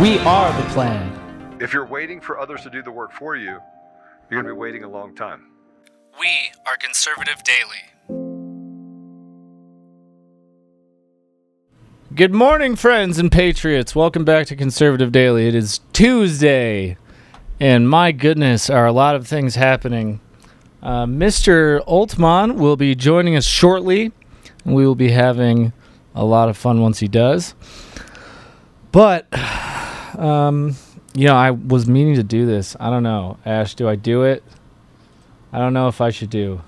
We are the plan. If you're waiting for others to do the work for you, you're going to be waiting a long time. We are Conservative Daily. Good morning, friends and patriots. Welcome back to Conservative Daily. It is Tuesday, and my goodness, are a lot of things happening. Uh, Mr. Oltmann will be joining us shortly, and we will be having a lot of fun once he does. But, um, you know, I was meaning to do this. I don't know. Ash, do I do it? I don't know if I should do.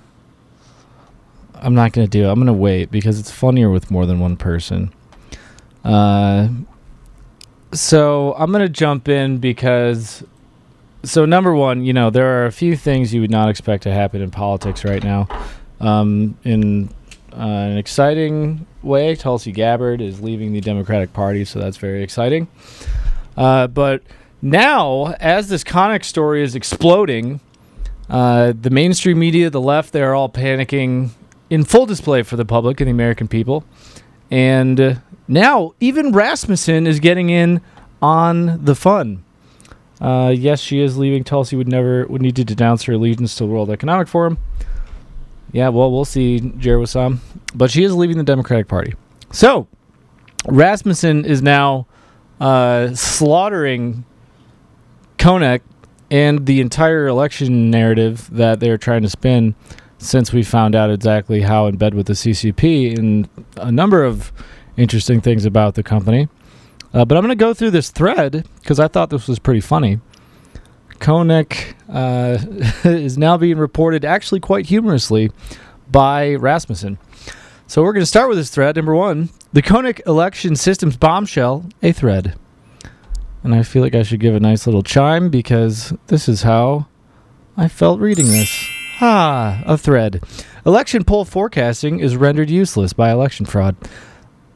I'm not to do it. I'm to wait because it's funnier with more than one person. Uh, so I'm gonna jump in because, so number one, you know, there are a few things you would not expect to happen in politics right now. Um, in uh, an exciting way, Tulsi Gabbard is leaving the Democratic Party, so that's very exciting. Uh, but now, as this Konnech story is exploding, uh, the mainstream media, the left, they're all panicking in full display for the public and the American people. And uh, now, even Rasmussen is getting in on the fun. Uh, yes, she is leaving. Tulsi would never would need to denounce her allegiance to the World Economic Forum. Yeah, well, we'll see, Jared. But she is leaving the Democratic Party. So, Rasmussen is now uh, slaughtering Konnech and the entire election narrative that they're trying to spin since we found out exactly how in bed with the CCP and a number of interesting things about the company. Uh, but I'm going to go through this thread because I thought this was pretty funny. Konnech uh, is now being reported actually quite humorously by Rasmussen. So we're going to start with this thread. Number one, the Konnech election systems bombshell, a thread. And I feel like I should give a nice little chime because this is how I felt reading this. Ah, a thread. Election poll forecasting is rendered useless by election fraud.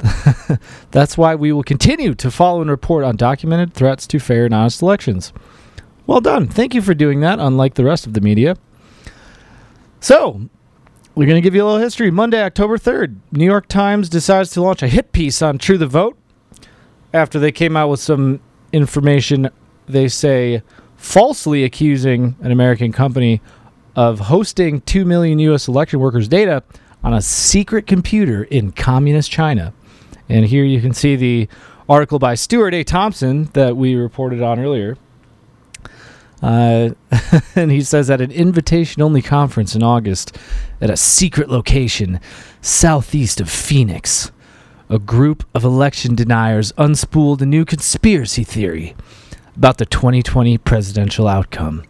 That's why we will continue to follow and report on documented threats to fair and honest elections. Well done. Thank you for doing that, unlike the rest of the media. So, we're going to give you a little history. Monday, October 3rd, New York Times decides to launch a hit piece on True the Vote after they came out with some information they say falsely accusing an American company of hosting 2 million U.S. election workers' data on a secret computer in communist China. And here you can see the article by Stuart A. Thompson that we reported on earlier. Uh, and he says at an invitation only conference in August at a secret location southeast of Phoenix, a group of election deniers unspooled a new conspiracy theory about the 2020 presidential outcome.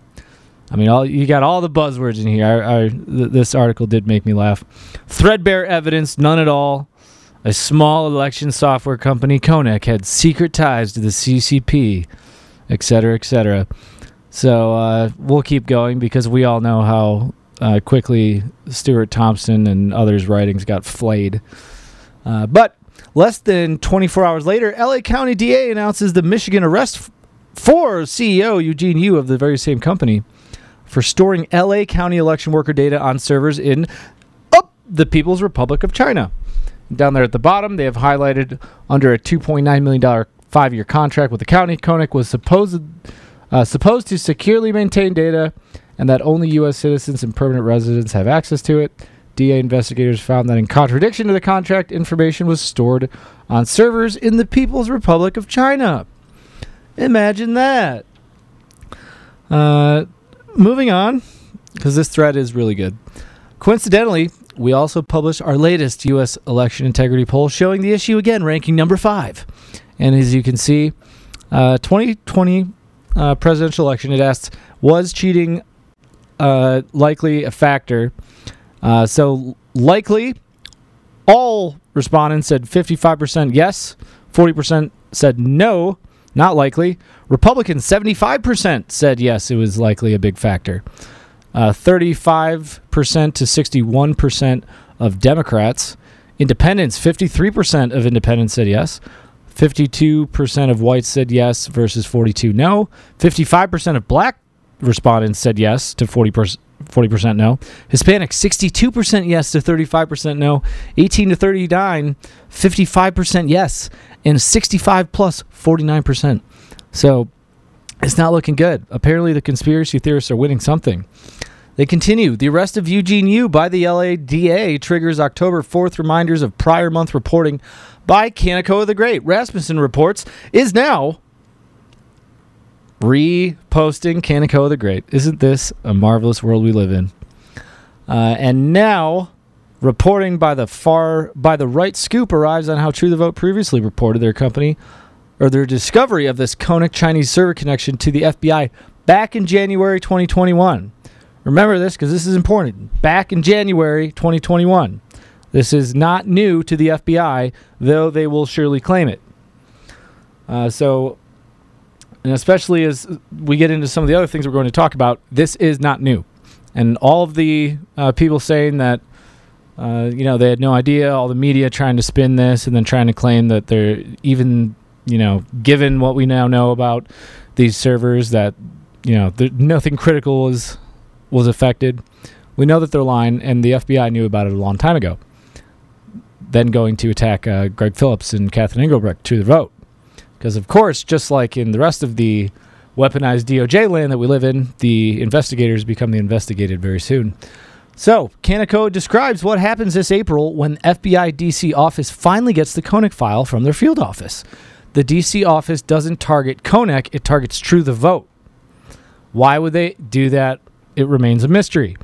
I mean, all you got all the buzzwords in here. I, I, th- this article did make me laugh. Threadbare evidence, none at all. A small election software company, Konnech, had secret ties to the CCP, et cetera, et cetera. So uh, we'll keep going because we all know how uh, quickly Stuart Thompson and others' writings got flayed. Uh, but less than 24 hours later, LA County DA announces the Michigan arrest for CEO Eugene Yu of the very same company for storing LA County election worker data on servers in oh, the People's Republic of China. Down there at the bottom, they have highlighted under a $2.9 million five year contract with the county, Konnech was supposed, uh, supposed to securely maintain data and that only U.S. citizens and permanent residents have access to it. DA investigators found that in contradiction to the contract, information was stored on servers in the People's Republic of China. Imagine that. Uh, moving on, because this thread is really good. Coincidentally, we also published our latest U.S. election integrity poll showing the issue again, ranking number five. And as you can see, uh, 2020 uh, presidential election, it asks, was cheating uh, likely a factor? Uh, so, likely, all respondents said 55% yes, 40% said no, not likely. Republicans, 75% said yes, it was likely a big factor. Uh, 35% to 61% of Democrats. Independents, 53% of independents said yes. 52% of whites said yes versus 42 no. 55% of black respondents said yes to 40%, 40% no. Hispanic, 62% yes to 35% no. 18 to 39, 55% yes. And 65 plus, 49%. So it's not looking good. Apparently, the conspiracy theorists are winning something. They continue. The arrest of Eugene Yu by the LADA triggers October 4th reminders of prior month reporting by Kanekoa the Great. Rasmussen reports is now reposting Kanekoa the Great. Isn't this a marvelous world we live in? Uh, and now, reporting by the far by the right scoop arrives on how True the Vote previously reported their company or their discovery of this Konnech Chinese server connection to the FBI back in January 2021. Remember this because this is important. Back in January 2021. This is not new to the FBI, though they will surely claim it. Uh, so, and especially as we get into some of the other things we're going to talk about, this is not new. And all of the uh, people saying that, uh, you know, they had no idea, all the media trying to spin this and then trying to claim that they're even, you know, given what we now know about these servers, that, you know, nothing critical was was affected. We know that they're lying, and the FBI knew about it a long time ago. Then going to attack uh, Greg Phillips and Catherine Engelbrecht to the vote. Because, of course, just like in the rest of the weaponized DOJ land that we live in, the investigators become the investigated very soon. So, Kanekoa describes what happens this April when FBI DC office finally gets the Konnech file from their field office. The DC office doesn't target Konnech, it targets True the Vote. Why would they do that? It remains a mystery.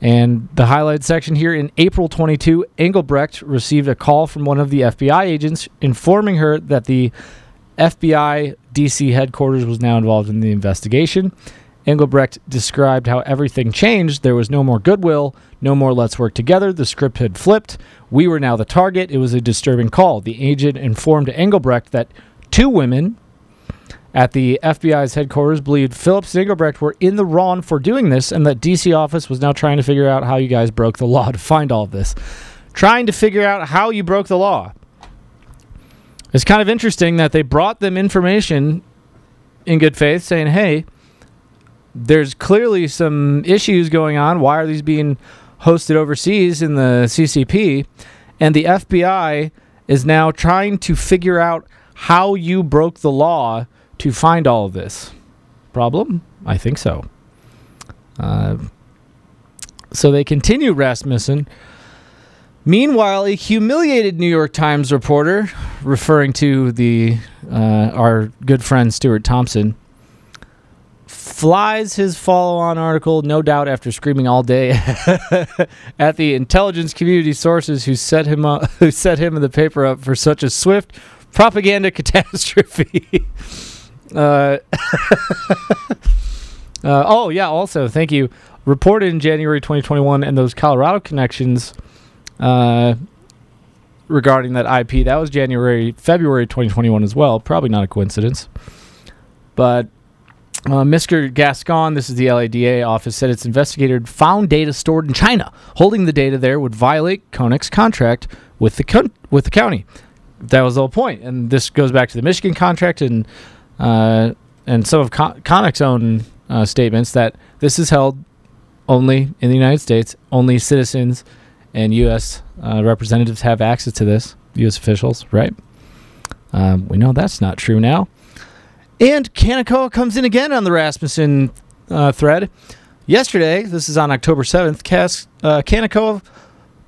And the highlight section here in April 22, Engelbrecht received a call from one of the FBI agents informing her that the FBI DC headquarters was now involved in the investigation. Engelbrecht described how everything changed. There was no more goodwill, no more let's work together. The script had flipped. We were now the target. It was a disturbing call. The agent informed Engelbrecht that two women at the FBI's headquarters believed Phillips and Engelbrecht were in the wrong for doing this and that DC office was now trying to figure out how you guys broke the law to find all of this. Trying to figure out how you broke the law. It's kind of interesting that they brought them information in good faith saying, hey, there's clearly some issues going on. Why are these being hosted overseas in the CCP? And the FBI is now trying to figure out how you broke the law to find all of this. Problem? I think so. Uh, so they continue Rasmussen. Meanwhile, a humiliated New York Times reporter, referring to the uh, our good friend Stuart Thompson, flies his follow-on article, no doubt after screaming all day at the intelligence community sources who set him up, who set him and the paper up for such a swift propaganda catastrophe. Uh, uh, oh yeah, also thank you. Reported in January 2021, and those Colorado connections uh, regarding that IP. That was January, February 2021 as well. Probably not a coincidence. But uh, Mr. Gascon, this is the LADA office, said its investigator found data stored in China. Holding the data there would violate Konnech's contract with the con- with the county. That was the whole point. And this goes back to the Michigan contract and uh, and some of Con- Konnech's own uh, statements that this is held only in the United States. Only citizens and U.S. Uh, representatives have access to this. U.S. officials, right? Um, we know that's not true now. And Kanekoa comes in again on the Rasmussen uh, thread. Yesterday, this is on October 7th, Cas- uh, Kanekoa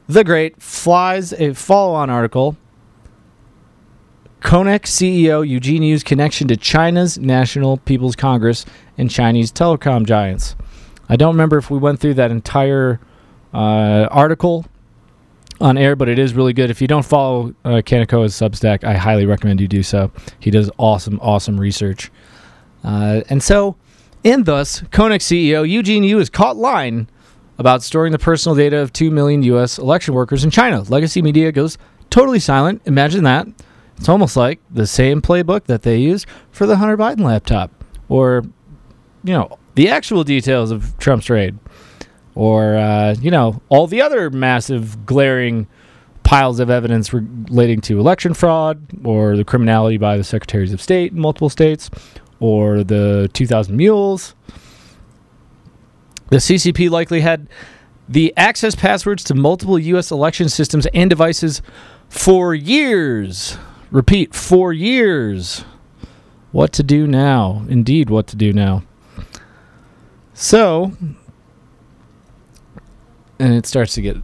the Great flies a follow on article Konnech CEO Eugene Yu's connection to China's National People's Congress and Chinese telecom giants. I don't remember if we went through that entire uh, article on air, but it is really good. If you don't follow uh, Kanekoa's Substack, I highly recommend you do so. He does awesome, awesome research. Uh, and so, and thus, Konnech CEO Eugene Yu is caught lying about storing the personal data of 2 million U.S. election workers in China. Legacy media goes totally silent. Imagine that. It's almost like the same playbook that they used for the Hunter Biden laptop or, you know, the actual details of Trump's raid or, uh, you know, all the other massive glaring piles of evidence relating to election fraud or the criminality by the secretaries of state in multiple states or the 2000 mules. The CCP likely had the access passwords to multiple U.S. election systems and devices for years. Repeat, four years. What to do now? Indeed, what to do now. So, and it starts to get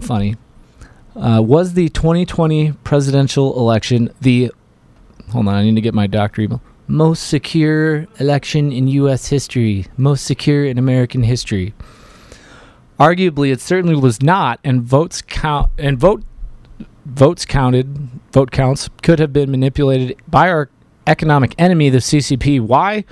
funny. Uh, was the 2020 presidential election the hold on i need to get my doctor email most secure election in u.s history most secure in american history arguably it certainly was not and votes count and vote votes counted vote counts could have been manipulated by our economic enemy the ccp why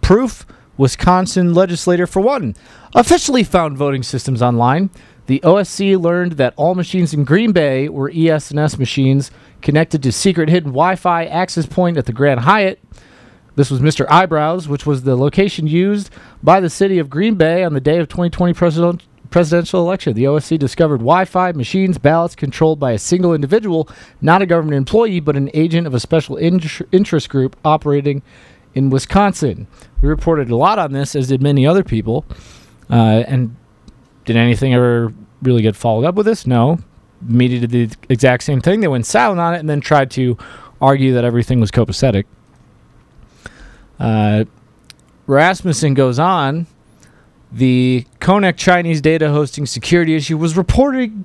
proof wisconsin legislator for one officially found voting systems online the OSC learned that all machines in Green Bay were ES&S machines connected to secret hidden Wi-Fi access point at the Grand Hyatt. This was Mr. Eyebrows, which was the location used by the city of Green Bay on the day of 2020 president, presidential election. The OSC discovered Wi-Fi machines, ballots controlled by a single individual, not a government employee, but an agent of a special interest group operating in Wisconsin. We reported a lot on this, as did many other people, uh, and did anything ever really get followed up with this? No. Media did the exact same thing. They went silent on it and then tried to argue that everything was copacetic. Uh, Rasmussen goes on. The Konnech Chinese data hosting security issue was reported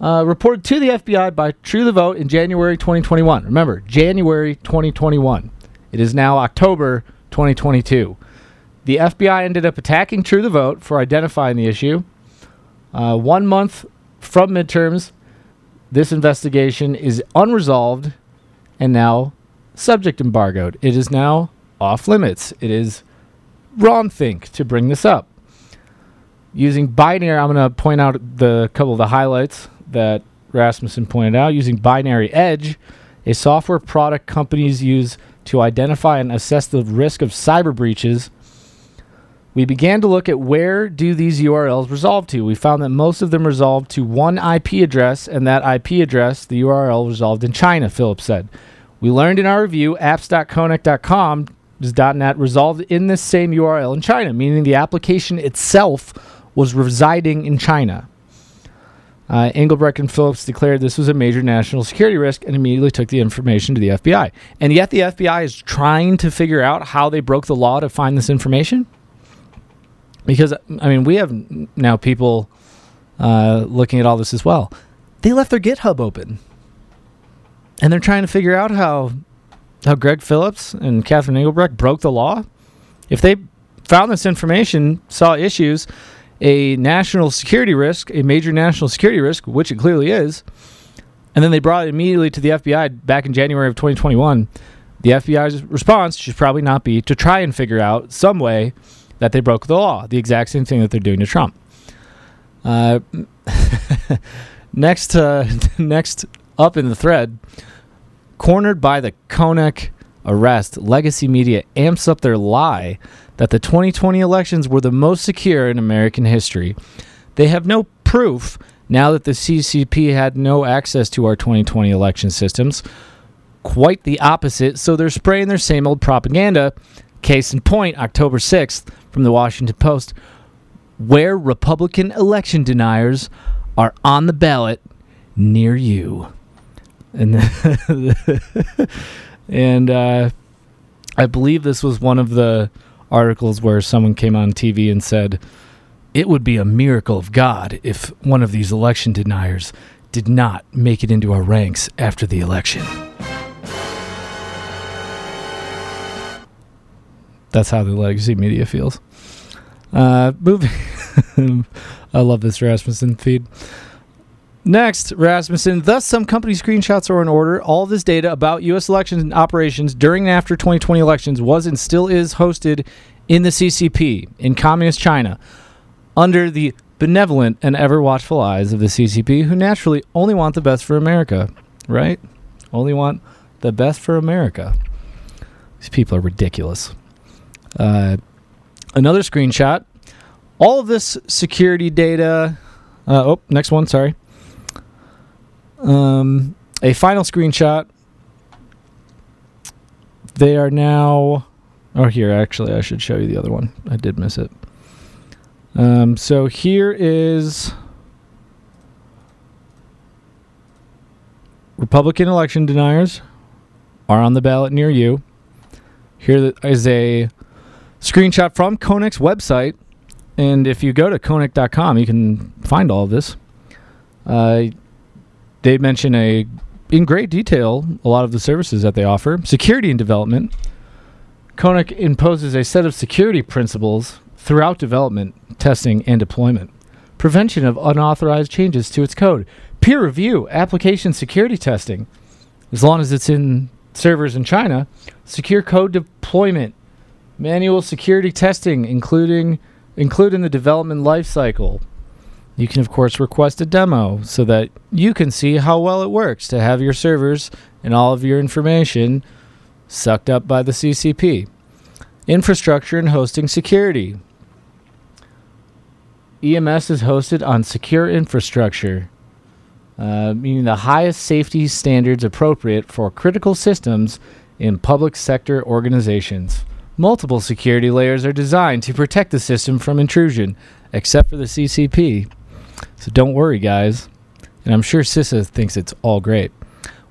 uh, reported to the FBI by True the Vote in January 2021. Remember, January 2021. It is now October 2022. The FBI ended up attacking True the Vote for identifying the issue. Uh, one month from midterms, this investigation is unresolved and now subject embargoed. It is now off limits. It is wrong think to bring this up. Using binary, I'm going to point out the couple of the highlights that Rasmussen pointed out. Using Binary Edge, a software product companies use to identify and assess the risk of cyber breaches we began to look at where do these URLs resolve to. We found that most of them resolved to one IP address, and that IP address, the URL, resolved in China, Phillips said. We learned in our review apps.konnech.com .net resolved in this same URL in China, meaning the application itself was residing in China. Uh, Engelbrecht and Phillips declared this was a major national security risk and immediately took the information to the FBI. And yet the FBI is trying to figure out how they broke the law to find this information because I mean we have now people uh, looking at all this as well. They left their GitHub open, and they're trying to figure out how how Greg Phillips and Catherine Engelbrecht broke the law. If they found this information, saw issues, a national security risk, a major national security risk, which it clearly is, and then they brought it immediately to the FBI back in January of 2021. The FBI's response should probably not be to try and figure out some way that they broke the law. The exact same thing that they're doing to Trump. Uh, next, uh, next up in the thread, cornered by the Konnech arrest, Legacy Media amps up their lie that the 2020 elections were the most secure in American history. They have no proof now that the CCP had no access to our 2020 election systems. Quite the opposite, so they're spraying their same old propaganda. Case in point, October 6th, from the Washington Post, where Republican election deniers are on the ballot near you. And and uh, I believe this was one of the articles where someone came on TV and said, it would be a miracle of God if one of these election deniers did not make it into our ranks after the election. That's how the legacy media feels. Uh, moving. I love this Rasmussen feed. Next, Rasmussen. Thus, some company screenshots are in order. All this data about U.S. elections and operations during and after 2020 elections was and still is hosted in the CCP in Communist China under the benevolent and ever watchful eyes of the CCP, who naturally only want the best for America, right? Only want the best for America. These people are ridiculous. Uh, another screenshot. All of this security data. Uh, oh, next one. Sorry. Um, a final screenshot. They are now. Oh, here, actually, I should show you the other one. I did miss it. Um, so here is Republican election deniers are on the ballot near you. Here is a screenshot from Konnech's website. And if you go to Konnech.com, you can find all of this. Uh, they mention a in great detail a lot of the services that they offer. Security and development. Konnech imposes a set of security principles throughout development, testing, and deployment. Prevention of unauthorized changes to its code. Peer review, application security testing, as long as it's in servers in China. Secure code deployment, manual security testing, including including the development lifecycle. You can, of course, request a demo so that you can see how well it works to have your servers and all of your information sucked up by the CCP. Infrastructure and hosting security. EMS is hosted on secure infrastructure, uh, meaning the highest safety standards appropriate for critical systems in public sector organizations. Multiple security layers are designed to protect the system from intrusion, except for the CCP. So don't worry, guys. And I'm sure CISA thinks it's all great.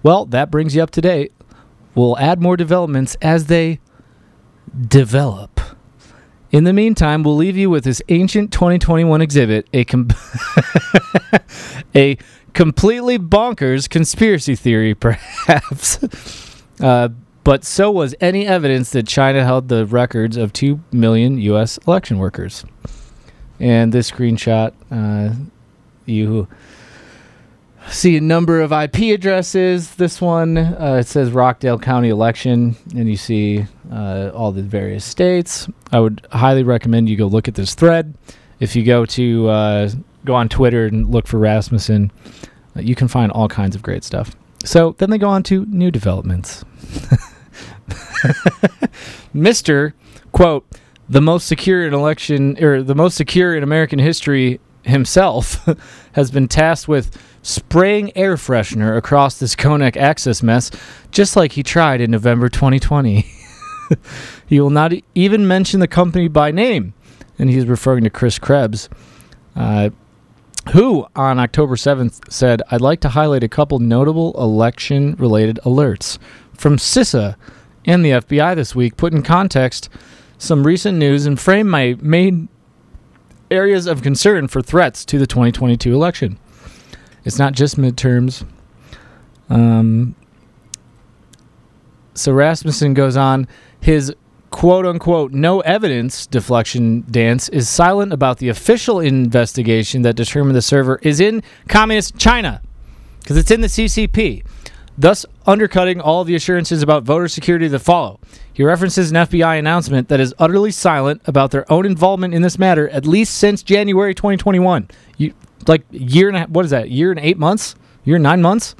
Well, that brings you up to date. We'll add more developments as they develop. In the meantime, we'll leave you with this ancient 2021 exhibit, a com- a completely bonkers conspiracy theory, perhaps. Uh, but so was any evidence that China held the records of 2 million U.S. election workers. And this screenshot, uh, you see a number of IP addresses. This one, uh, it says Rockdale County election, and you see uh, all the various states. I would highly recommend you go look at this thread. If you go to uh, go on Twitter and look for Rasmussen, uh, you can find all kinds of great stuff. So then they go on to new developments. Mr. quote, the most secure in election or the most secure in American history himself has been tasked with spraying air freshener across this Konnech access mess, just like he tried in November 2020. he will not even mention the company by name, and he's referring to Chris Krebs, uh, who on October 7th said, I'd like to highlight a couple notable election related alerts from CISA and the FBI this week, put in context some recent news and frame my main areas of concern for threats to the 2022 election. It's not just midterms. Um, so Rasmussen goes on his quote unquote no evidence deflection dance is silent about the official investigation that determined the server is in communist China because it's in the CCP, thus undercutting all the assurances about voter security that follow. He references an FBI announcement that is utterly silent about their own involvement in this matter, at least since January 2021. You, like year and a, what is that? Year and eight months? Year and nine months?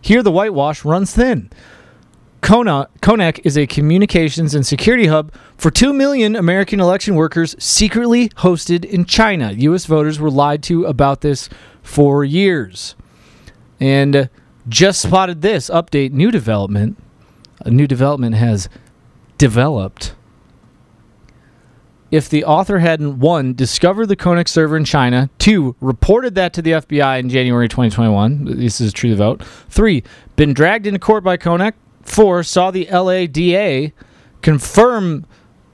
Here, the whitewash runs thin. Kona, Konnech is a communications and security hub for 2 million American election workers secretly hosted in China. U.S. voters were lied to about this for years. And uh, just spotted this update new development. A new development has developed. If the author hadn't one discovered the Konnech server in China, two reported that to the FBI in January 2021, this is true to vote. Three been dragged into court by Konnech. Four saw the LADA confirm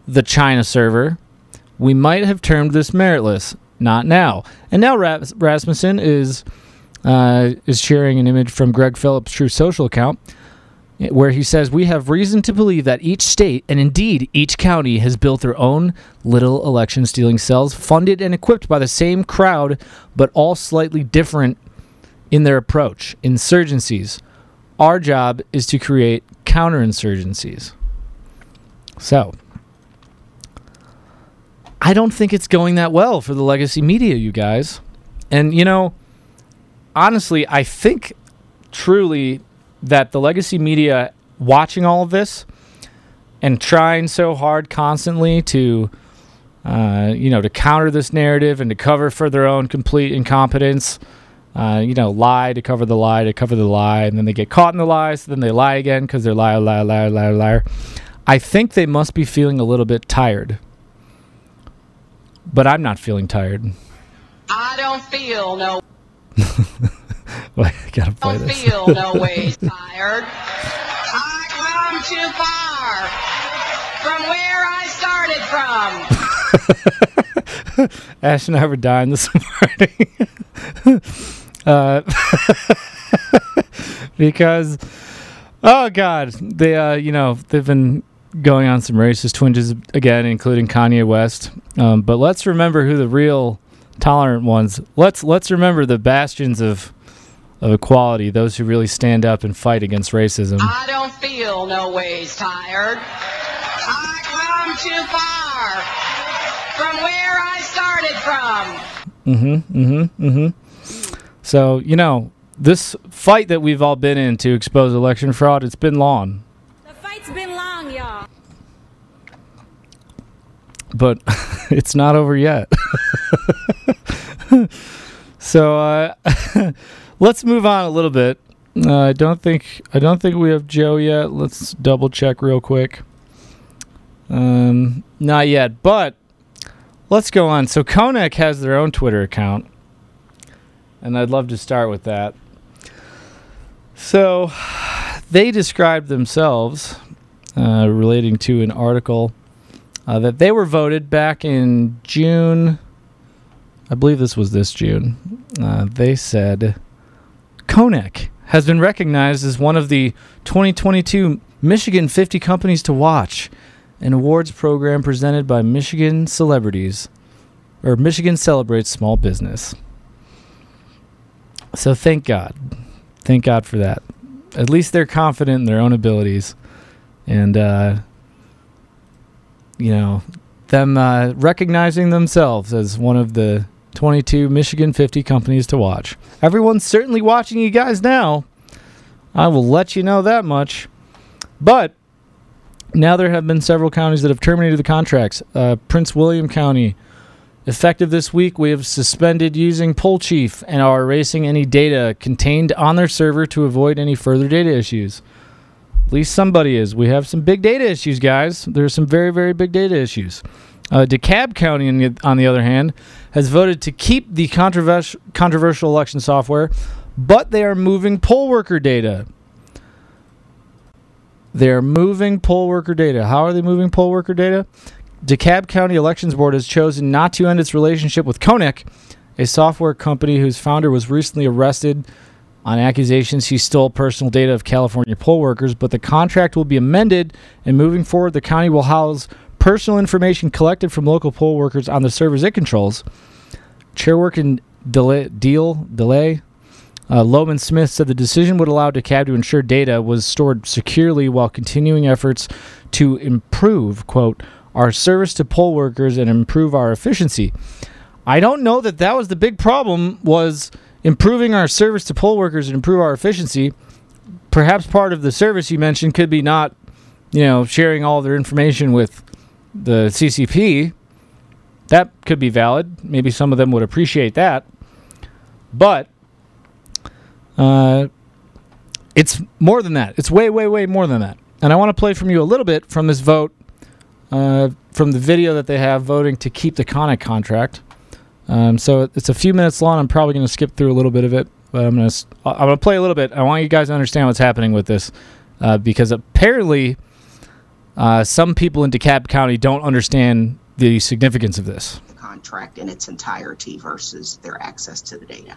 the China server. We might have termed this meritless. Not now. And now Rasmussen is uh, is sharing an image from Greg Phillips' Truth Social account where he says, We have reason to believe that each state, and indeed each county, has built their own little election stealing cells, funded and equipped by the same crowd, but all slightly different in their approach. Insurgencies. Our job is to create counterinsurgencies. So, I don't think it's going that well for the legacy media, you guys. And, you know, honestly, I think truly that the legacy media watching all of this and trying so hard constantly to uh, you know to counter this narrative and to cover for their own complete incompetence uh, you know lie to cover the lie to cover the lie and then they get caught in the lie so then they lie again because they're liar liar liar liar liar. I think they must be feeling a little bit tired. But i'm not feeling tired. I don't feel no I gotta play don't this. feel no ways tired. I come too far from where I started from. Ash and I were dying this morning. uh, because, oh God, they, uh, you know, they've been going on some racist twinges again, including Kanye West. Um, but let's remember who the real tolerant ones. Let's let's remember the bastions of of equality, those who really stand up and fight against racism. I don't feel no ways tired. I come too far from where I started from. Mm-hmm. Mm-hmm. Mm-hmm. So, you know, this fight that we've all been in to expose election fraud, it's been long. The fight's been long, y'all. But it's not over yet. so uh, let's move on a little bit. Uh, I don't think I don't think we have Joe yet. Let's double check real quick. Um, not yet, but let's go on. So Konnech has their own Twitter account, and I'd love to start with that. So they described themselves uh, relating to an article uh, that they were voted back in June. I believe this was this June. Uh, they said Konnech has been recognized as one of the 2022 Michigan 50 companies to watch, an awards program presented by Michigan celebrities, or Michigan celebrates small business. So thank God, thank God for that. At least they're confident in their own abilities, and uh, you know them uh, recognizing themselves as one of the 22 Michigan 50 companies to watch. Everyone's certainly watching you guys now. I will let you know that much. But now there have been several counties that have terminated the contracts. Uh, Prince William County, effective this week, we have suspended using Poll Chief and are erasing any data contained on their server to avoid any further data issues. At least somebody is. We have some big data issues, guys. There are some very, very big data issues. Uh, DeKalb County, on the, other hand, has voted to keep the controversial, controversial election software, but they are moving poll worker data. They're moving poll worker data. How are they moving poll worker data? DeKalb County Elections Board has chosen not to end its relationship with Konnech, a software company whose founder was recently arrested on accusations he stole personal data of California poll workers, but the contract will be amended, and moving forward, the county will house personal information collected from local poll workers on the servers it controls. Chairwork delay, deal delay. Uh, Lowman Smith said the decision would allow DeKalb to ensure data was stored securely while continuing efforts to improve, quote, our service to poll workers and improve our efficiency. I don't know that that was the big problem was improving our service to poll workers and improve our efficiency. Perhaps part of the service you mentioned could be not, you know, sharing all their information with the CCP. That could be valid. Maybe some of them would appreciate that. But uh, it's more than that. It's way, way, way more than that. And I want to play from you a little bit from this vote, uh, from the video that they have voting to keep the Konnech contract. Um, so it's a few minutes long. I'm probably going to skip through a little bit of it, but I'm going to I'm going to play a little bit. I want you guys to understand what's happening with this, uh, because apparently, uh, some people in DeKalb County don't understand the significance of this. The contract in its entirety versus their access to the data.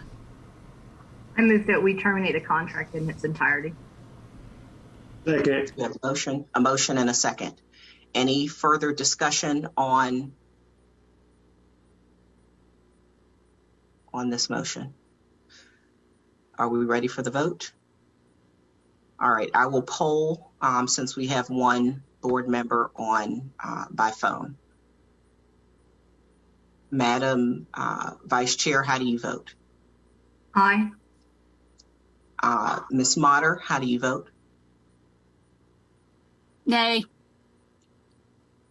I move that we terminate the contract in its entirety. Second. We have a motion, a motion and a second. Any further discussion on on this motion? Are we ready for the vote? All right, I will poll um, since we have one board member on uh, by phone. Madam uh, Vice Chair, how do you vote? Aye. Uh, Ms. Motter, how do you vote? Nay.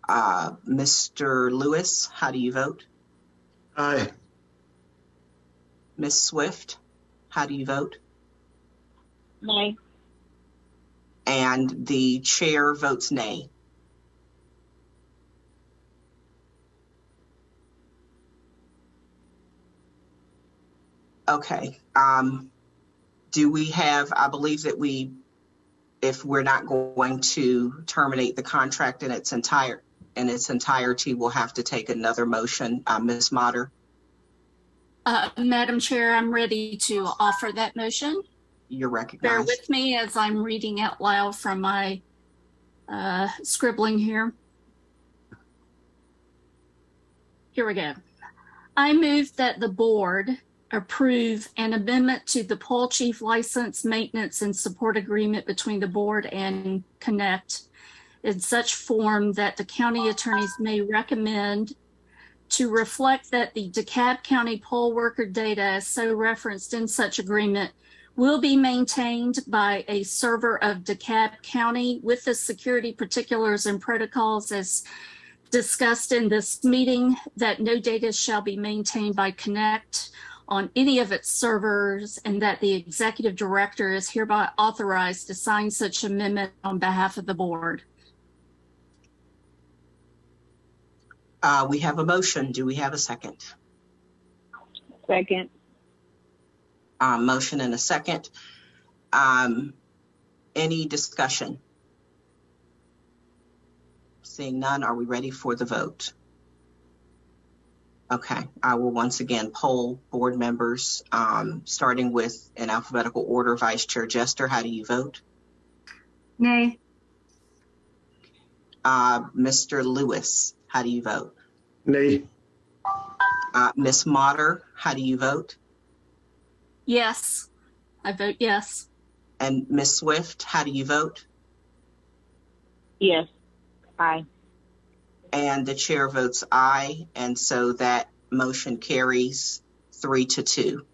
Uh, Mr. Lewis, how do you vote? Aye. Ms. Swift, how do you vote? Nay. And the chair votes nay. Okay, um, do we have, I believe that we, if we're not going to terminate the contract in its entire, in its entirety, we'll have to take another motion. Uh, Ms. Motter, Uh, Madam Chair, I'm ready to offer that motion. You're Bear recognized. with me as I'm reading out loud from my uh, scribbling here. Here we go. I move that the board approve an amendment to the Poll Chief License Maintenance and Support Agreement between the board and Konnech in such form that the county attorneys may recommend to reflect that the DeKalb County poll worker data as so referenced in such agreement will be maintained by a server of DeKalb County with the security particulars and protocols as discussed in this meeting, that no data shall be maintained by Konnech on any of its servers, and that the executive director is hereby authorized to sign such amendment on behalf of the board. Uh, we have a motion. Do we have a second? Second. Uh, motion and a second. Um, any discussion? Seeing none, are we ready for the vote? Okay, I will once again poll board members, um, starting with in alphabetical order, Vice Chair Jester, how do you vote? Nay. Uh, Mr. Lewis, how do you vote? Nay. Uh, Ms. Motter, how do you vote? Yes. I vote yes. And Ms. Swift, how do you vote? Yes. Aye. And the chair votes aye, and so that motion carries three to two.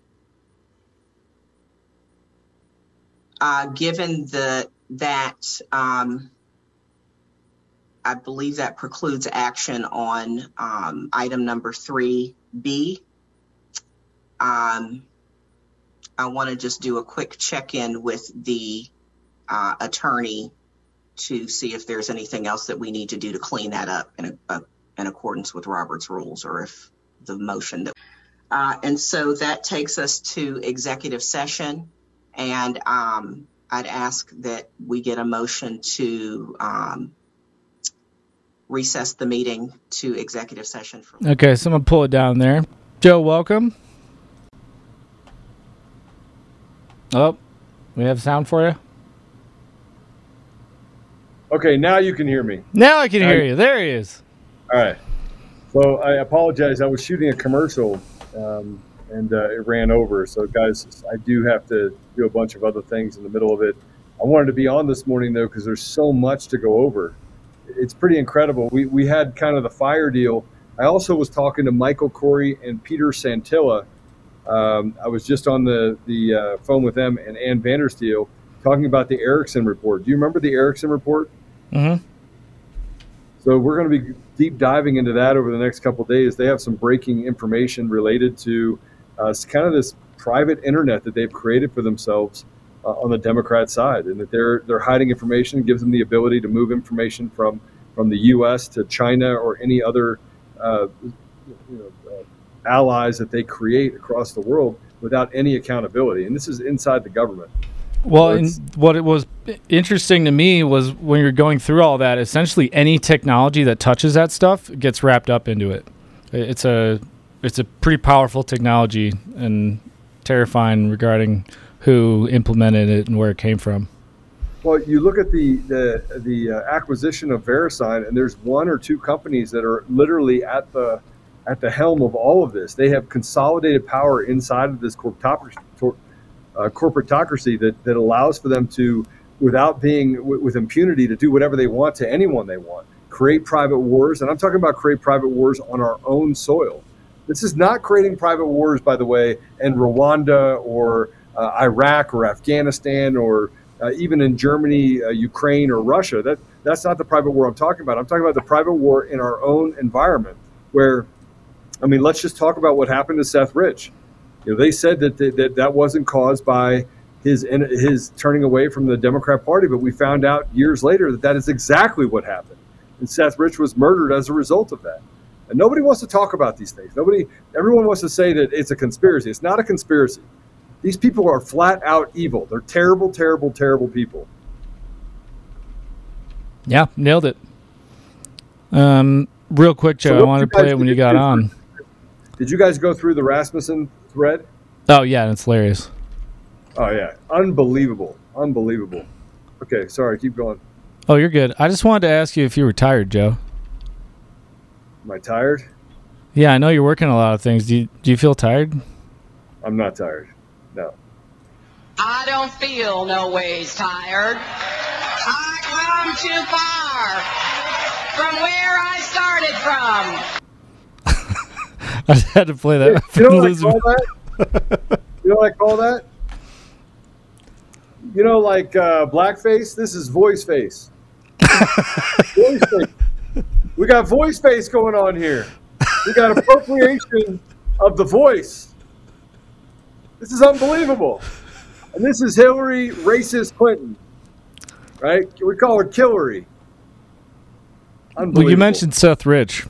Uh, given the, that, um, I believe that precludes action on, um, item number three B. Um, I want to just do a quick check-in with the, uh, attorney to see if there's anything else that we need to do to clean that up in, a, in accordance with Robert's rules or if the motion that. Uh, and so that takes us to executive session. And um, I'd ask that we get a motion to um, recess the meeting to executive session. For- Okay, so I'm gonna pull it down there. Joe, welcome. Oh, we have sound for you. Okay, now you can hear me. Now I can hear I- you. There he is. All right. So I apologize. I was shooting a commercial um, and uh, it ran over. So, guys, I do have to do a bunch of other things in the middle of it. I wanted to be on this morning, though, because there's so much to go over. It's pretty incredible. We, we had kind of the fire deal. I also was talking to Michael Corey and Peter Santilli. Um, I was just on the, the uh, phone with them and Ann Vandersteel talking about the Erickson report. Do you remember the Erickson report? Mm-hmm. So we're going to be deep diving into that over the next couple of days. They have some breaking information related to uh, kind of this private internet that they've created for themselves uh, on the Democrat side, and that they're they're hiding information, gives them the ability to move information from from the U.S. to China or any other uh, you know, allies that they create across the world without any accountability. And this is inside the government. Well, So and what it was interesting to me was when you're going through all that. Essentially, any technology that touches that stuff gets wrapped up into it. It's a it's a pretty powerful technology and terrifying regarding who implemented it and where it came from. Well, you look at the the the uh, acquisition of VeriSign, and there's one or two companies that are literally at the at the helm of all of this. They have consolidated power inside of this corporatocracy, uh, corporatocracy that that allows for them to, without being w- with impunity, to do whatever they want to anyone they want. Create private wars, and I'm talking about create private wars on our own soil. This is not creating private wars, by the way, in Rwanda or uh, Iraq or Afghanistan or uh, even in Germany, uh, Ukraine, or Russia. That that's not the private war I'm talking about. I'm talking about the private war in our own environment, where, I mean, let's just talk about what happened to Seth Rich. You know, they said that th- that that wasn't caused by his his turning away from the Democrat Party, but we found out years later that that is exactly what happened, and Seth Rich was murdered as a result of that. And nobody wants to talk about these things. Nobody, everyone wants to say that it's a conspiracy. It's not a conspiracy. These people are flat out evil. They're terrible, terrible, terrible people. Yeah, nailed it. Um, real quick, Joe, So I wanted to play it when you got on. Did you guys go through the Rasmussen thread? Oh yeah, it's hilarious. Oh yeah, unbelievable, unbelievable. Okay, sorry, keep going. Oh, you're good. I just wanted to ask you if you were tired, Joe. Am I tired? Yeah, I know you're working a lot of things. Do you, do you feel tired? I'm not tired. No. I don't feel no ways tired. I come too far from where I started from. I just had to play that. You know what I call that? You know what I call that? You know, like uh, blackface. This is voice face. voice face. We got voice face going on here. We got appropriation of the voice. This is unbelievable. And this is Hillary racist Clinton, right? We call her Killary. Well, you mentioned Seth Rich.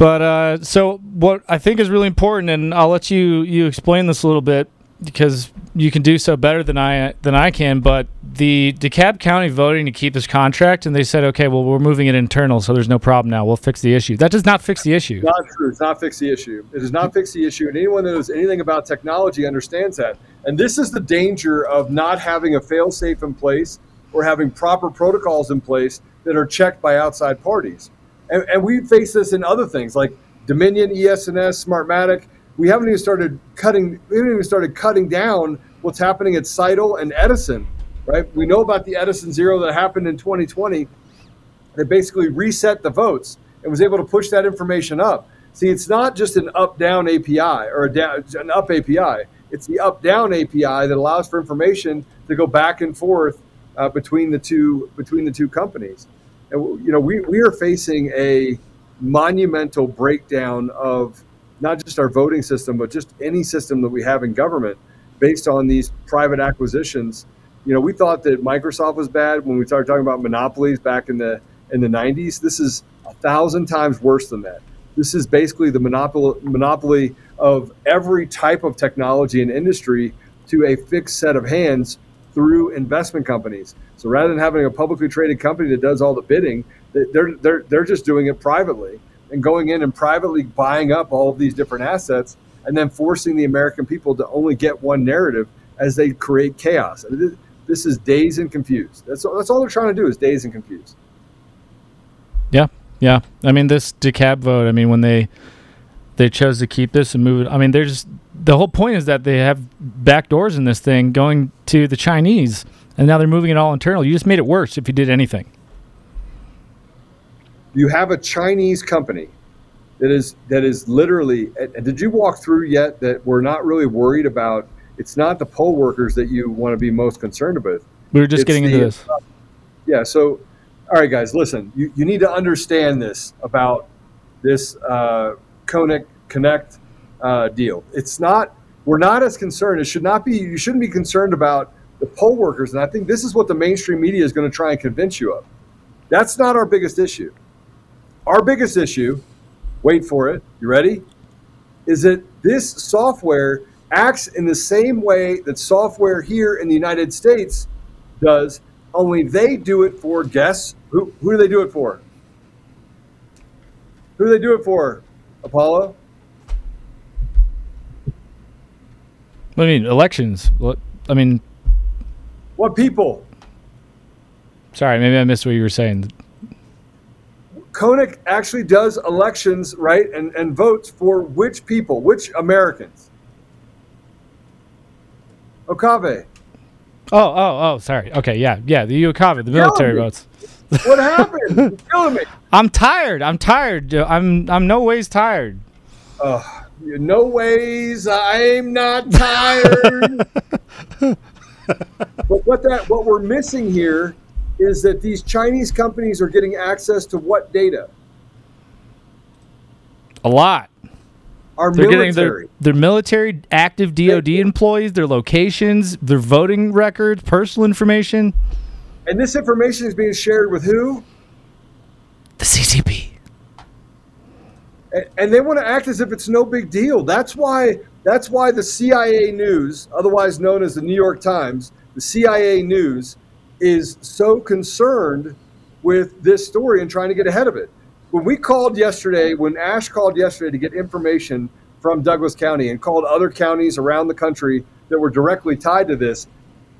But uh, so what I think is really important, and I'll let you you explain this a little bit because you can do so better than I than I can. But the DeKalb County voting to keep this contract, and they said, okay, well we're moving it internal, so there's no problem now. We'll fix the issue. That does not fix the issue. Not true. It's not fix the issue. It does not fix the issue. And anyone that knows anything about technology understands that. And this is the danger of not having a fail-safe in place or having proper protocols in place that are checked by outside parties. And, and we face this in other things like Dominion, ES&S, Smartmatic. We haven't even started cutting. We haven't even started cutting down what's happening at Scytl and Edison. Right? We know about the Edison Zero that happened in 2020 that basically reset the votes and was able to push that information up. See, it's not just an up-down API or down, an up API. It's the up-down API that allows for information to go back and forth uh, between the two between the two companies. You know, we, we are facing a monumental breakdown of not just our voting system, but just any system that we have in government based on these private acquisitions. You know, we thought that Microsoft was bad when we started talking about monopolies back in the in the 90s. This is a thousand times worse than that. This is basically the monopoly monopoly of every type of technology and industry to a fixed set of hands through investment companies. So rather than having a publicly traded company that does all the bidding, they're they're they're just doing it privately and going in and privately buying up all of these different assets and then forcing the American people to only get one narrative as they create chaos. This- is daze and confused. That's all, that's all they're trying to do is daze and confused. Yeah, yeah. I mean, this DeKalb vote. I mean, when they they chose to keep this and move it. I mean, they're just the whole point is that they have back doors in this thing going to the Chinese, and now they're moving it all internal. You just made it worse if you did anything. you have a Chinese company that is that is literally. Did you walk through yet that we're not really worried about? It's not the poll workers that you want to be most concerned about. We were just It's getting into the- this. Yeah. So, all right, guys, listen. You, you need to understand this about this uh, Konnech Konnech uh, deal. It's not. We're not as concerned. It should not be. You shouldn't be concerned about the poll workers. And I think this is what the mainstream media is going to try and convince you of. That's not our biggest issue. Our biggest issue. Wait for it. You ready? Is that this software acts in the same way that software here in the United States does, only they do it for guess who who do they do it for? Who do they do it for? Apollo? I mean, elections. What? I mean, What people? Sorry, maybe I missed what you were saying. Konnech actually does elections, right, and, and votes for which people, which Americans? Okave. Oh, oh, oh, sorry. Okay, yeah, yeah, the UOCAVA, the military votes. What happened? You're killing me. I'm tired. I'm tired. I'm I'm no ways tired. Oh, no ways. I'm not tired. but what that what we're missing here is that these Chinese companies are getting access to what data? A lot. Our They're military. getting their their military active DoD employees, their locations, their voting records, personal information. and this information is being shared with who? The CCP. And, they want to act as if it's no big deal. That's why that's why the CIA news, otherwise known as the New York Times, the CIA news is so concerned with this story and trying to get ahead of it. When we called yesterday, when Ash called yesterday to get information from Douglas County and called other counties around the country that were directly tied to this,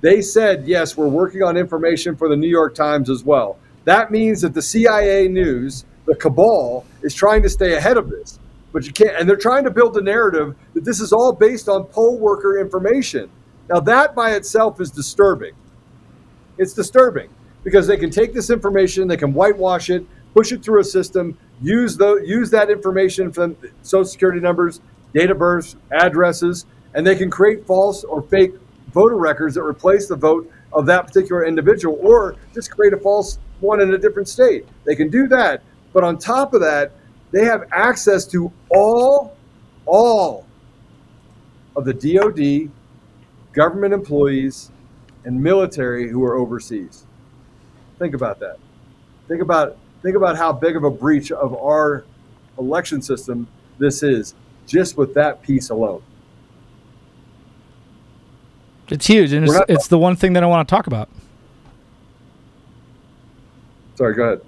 they said, yes, we're working on information for the New York Times as well. That means that the CIA news, the cabal, is trying to stay ahead of this. But you can't, and they're trying to build a narrative that this is all based on poll worker information. Now, that by itself is disturbing. It's disturbing because they can take this information, they can whitewash it, push it through a system, use the use that information from social security numbers, date of births, addresses, and they can create false or fake voter records that replace the vote of that particular individual, or just create a false one in a different state. They can do that, but on top of that, they have access to all all of the DoD, government employees, and military who are overseas. Think about that. Think about think about how big of a breach of our election system this is just with that piece alone. It's huge, and it's, not- it's the one thing that I want to talk about. Sorry, go ahead.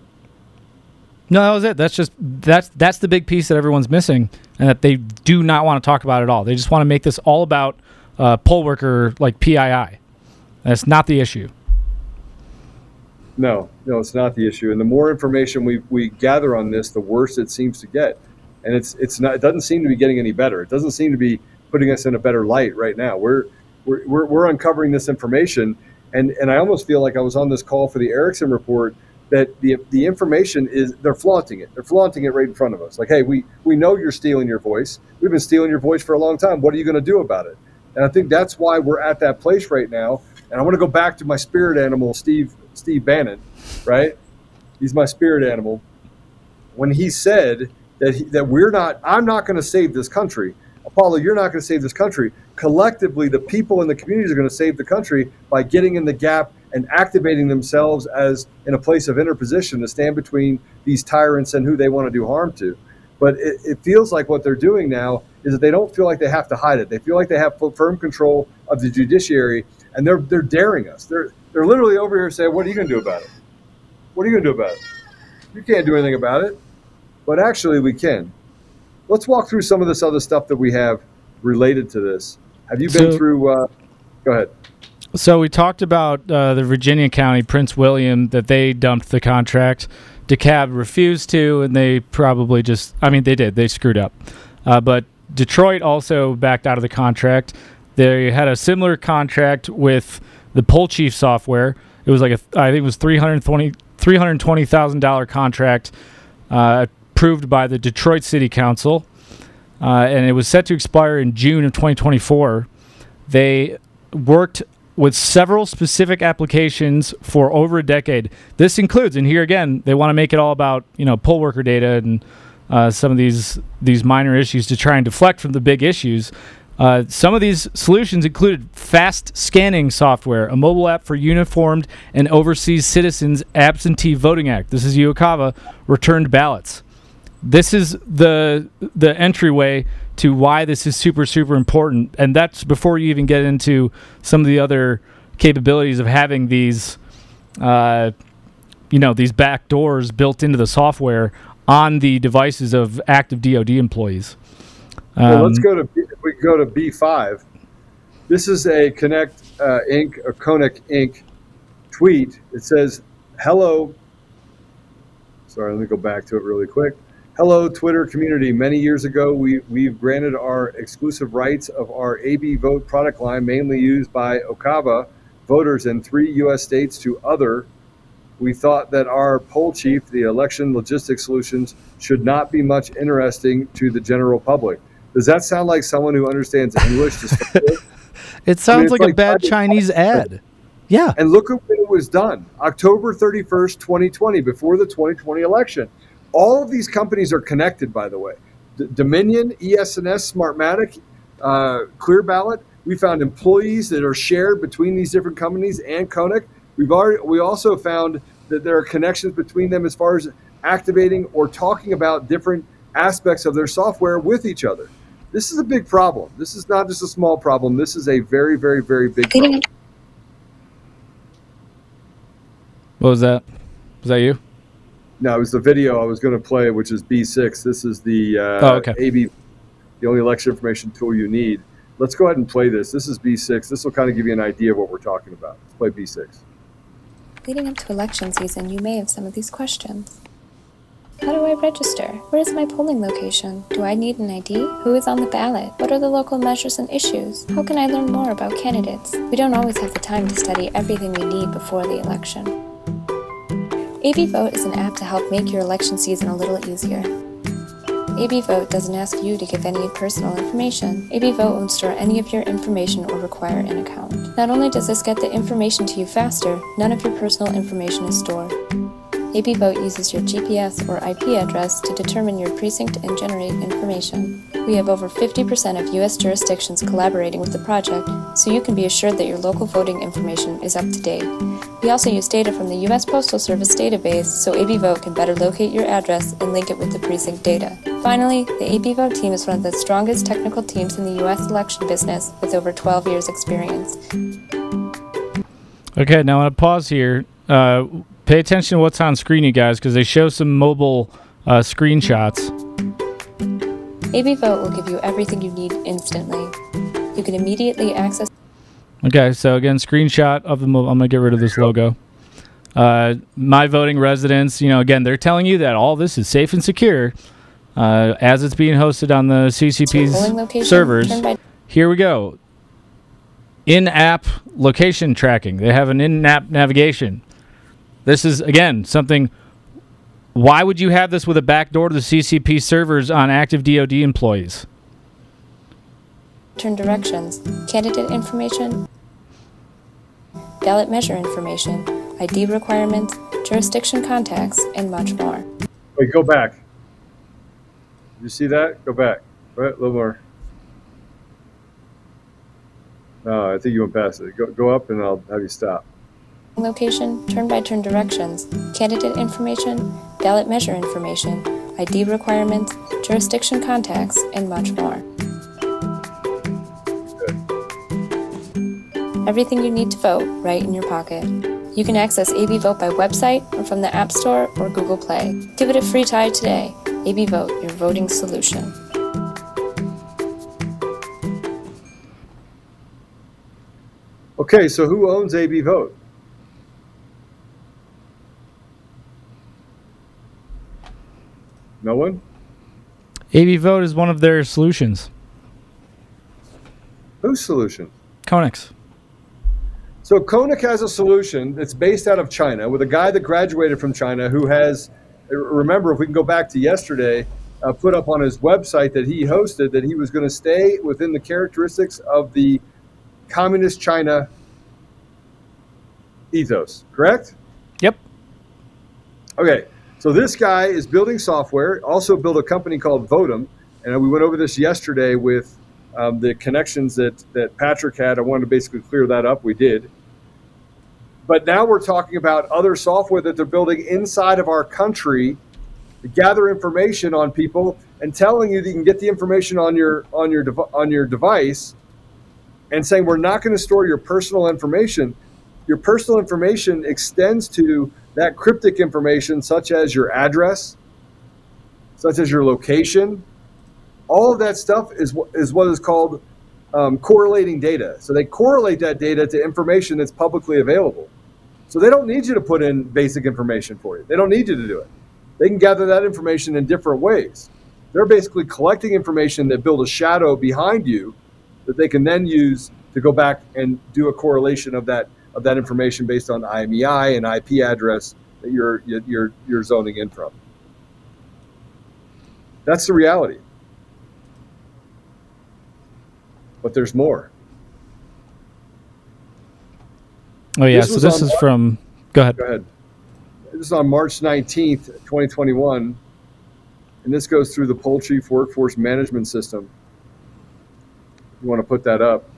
No, that was it. That's just that's that's the big piece that everyone's missing, and that they do not want to talk about at all. They just want to make this all about uh, poll worker like PII. That's not the issue. No, no, it's not the issue. And the more information we, we gather on this, the worse it seems to get. And it's it's not. It doesn't seem to be getting any better. It doesn't seem to be putting us in a better light right now. We're we're we're, we're uncovering this information, and and I almost feel like I was on this call for the Erickson report that the the information is they're flaunting it. They're flaunting it right in front of us. Like, hey, we we know you're stealing your voice. We've been stealing your voice for a long time. What are you going to do about it? And I think that's why we're at that place right now. And I want to go back to my spirit animal, Steve Steve Bannon, right? He's my spirit animal. When he said that he, that we're not, I'm not going to save this country. Apollo, you're not going to save this country. Collectively, the people in the communities are going to save the country by getting in the gap and activating themselves as in a place of interposition to stand between these tyrants and who they want to do harm to. But it, it feels like what they're doing now is that they don't feel like they have to hide it. They feel like they have firm control of the judiciary, and they're they're daring us. They're they're literally over here saying, "What are you going to do about it? What are you going to do about it? You can't do anything about it." But actually, we can. Let's walk through some of this other stuff that we have related to this. Have you been So- through? Uh, go ahead. So we talked about uh, the Virginia County Prince William that they dumped the contract. DeKalb refused to, and they probably just, I mean, they did. They screwed up. Uh, but Detroit also backed out of the contract. They had a similar contract with the Poll Chief software. It was like a, I think it was three hundred twenty three hundred twenty thousand dollar contract, uh, approved by the Detroit City Council, uh, and it was set to expire in June of twenty twenty four. They worked with several specific applications for over a decade. This includes, and here again, they want to make it all about you know poll worker data and uh, some of these these minor issues to try and deflect from the big issues. Uh, some of these solutions included fast scanning software, a mobile app for uniformed and overseas citizens absentee voting act. This is UOCAVA returned ballots. This is the the entryway to why this is super super important, and that's before you even get into some of the other capabilities of having these, uh, you know, these back doors built into the software on the devices of active DoD employees. well, let's Um, go to we go to B five. This is a Konnech uh, Inc. a Konnech Inc. tweet. It says, "Hello." Sorry, let me go back to it really quick. Hello, Twitter community. Many years ago, we, we've granted our exclusive rights of our AB Vote product line, mainly used by Okava voters in three U.S. states, to other. We thought that our poll chief, the election logistics solutions, should not be much interesting to the general public. Does that sound like someone who understands English? to start with? It sounds it's like, a bad Chinese ad. Yeah. And look at when it was done October 31st, 2020, before the 2020 election. All of these companies are connected, by the way. D- Dominion, ES&S, Smartmatic, uh, Clear Ballot. We found employees that are shared between these different companies and Konnech. We've already, we also found that there are connections between them as far as activating or talking about different aspects of their software with each other. This is a big problem. This is not just a small problem. This is a very, very, very big problem. What was that? Was that you? No, it was the video I was going to play, which is B6. This is the uh, Oh, okay. AB, the only election information tool you need. Let's go ahead and play this. This is B6. This will kind of give you an idea of what we're talking about. Let's play B6. Leading up to election season, you may have some of these questions. How do I register? Where is my polling location? Do I need an ID? Who is on the ballot? What are the local measures and issues? How can I learn more about candidates? We don't always have the time to study everything we need before the election. AB Vote is an app to help make your election season a little easier. AB Vote doesn't ask you to give any personal information. AB Vote won't store any of your information or require an account. Not only does this get the information to you faster, none of your personal information is stored. AB Vote uses your GPS or IP address to determine your precinct and generate information. We have over 50% of U.S. jurisdictions collaborating with the project, so you can be assured that your local voting information is up to date. We also use data from the U.S. Postal Service database so AB Vote can better locate your address and link it with the precinct data. Finally, the AB Vote team is one of the strongest technical teams in the U.S. election business with over 12 years' experience. Okay, now I'm going to pause here. Uh, pay attention to what's on screen, you guys, because they show some mobile uh, screenshots. AB Vote will give you everything you need instantly. You can immediately access Okay, so again, screenshot of the mobile. I'm going to get rid of this logo. Uh, my voting residence, you know, again, they're telling you that all this is safe and secure uh, as it's being hosted on the CCP's servers. Here we go. In app location tracking. They have an in app navigation. This is, again, something. Why would you have this with a backdoor to the CCP servers on active DoD employees? turn directions, candidate information, ballot measure information, ID requirements, jurisdiction contacts, and much more. Wait, go back. You see that? Go back. Right, a little more. No, I think you went past it. Go, go up, and I'll have you stop. Location, turn by turn directions, candidate information, ballot measure information, ID requirements, jurisdiction contacts, and much more. Everything you need to vote right in your pocket. You can access AB Vote by website or from the App Store or Google Play. Give it a free try today. AB Vote, your voting solution. Okay, so who owns AB Vote? No one? AB Vote is one of their solutions. Whose solution? Konnech's. So Konnech has a solution that's based out of China with a guy that graduated from China who has, remember, if we can go back to yesterday, uh, put up on his website that he hosted that he was going to stay within the characteristics of the communist China ethos, correct? Yep. Okay, so this guy is building software, also built a company called Votum, and we went over this yesterday with um, the connections that, that Patrick had. I wanted to basically clear that up. We did. But now we're talking about other software that they're building inside of our country to gather information on people and telling you that you can get the information on your on your on your device and saying we're not going to store your personal information. Your personal information extends to that cryptic information such as your address, such as your location, all of that stuff is is what is called um, correlating data. So they correlate that data to information that's publicly available. So they don't need you to put in basic information for you. They don't need you to do it. They can gather that information in different ways. They're basically collecting information that build a shadow behind you that they can then use to go back and do a correlation of that of that information based on IMEI and IP address that you're you're you're zoning in from. That's the reality. But there's more. Oh yeah, this so this is March, from. Go ahead. Go ahead. This is on March 19th, 2021, and this goes through the poultry workforce management system. You want to put that up.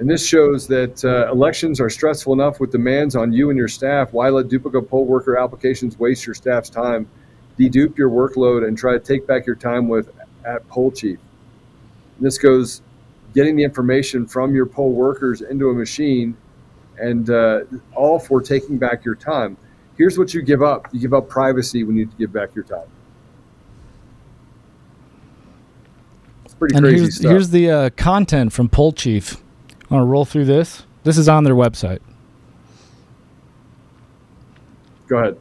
And this shows that uh, elections are stressful enough with demands on you and your staff. Why let duplicate poll worker applications waste your staff's time? Dedupe your workload and try to take back your time with at poll chief. And this goes getting the information from your poll workers into a machine and uh, all for taking back your time. Here's what you give up you give up privacy when you give back your time. It's pretty and crazy here's, stuff. Here's the uh, content from Poll Chief. I want to roll through this. This is on their website. Go ahead.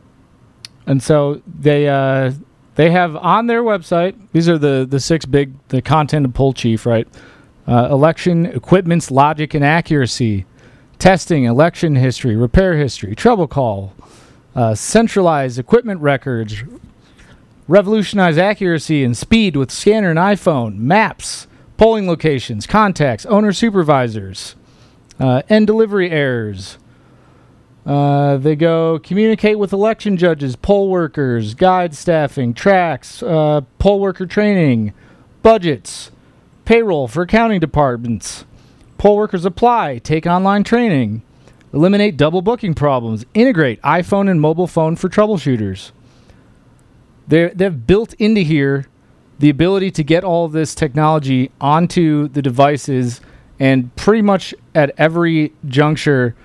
And so they uh, they have on their website. These are the the six big the content of Poll Chief, right? Uh, election equipment's logic and accuracy, testing, election history, repair history, trouble call, uh, centralized equipment records, revolutionize accuracy and speed with scanner and iPhone, maps, polling locations, contacts, owner supervisors, uh, end delivery errors. Uh, they go communicate with election judges, poll workers, guide staffing, tracks, uh, poll worker training, budgets, payroll for accounting departments. Poll workers apply, take online training, eliminate double booking problems, integrate iPhone and mobile phone for troubleshooters. They're, they've built into here the ability to get all this technology onto the devices and pretty much at every juncture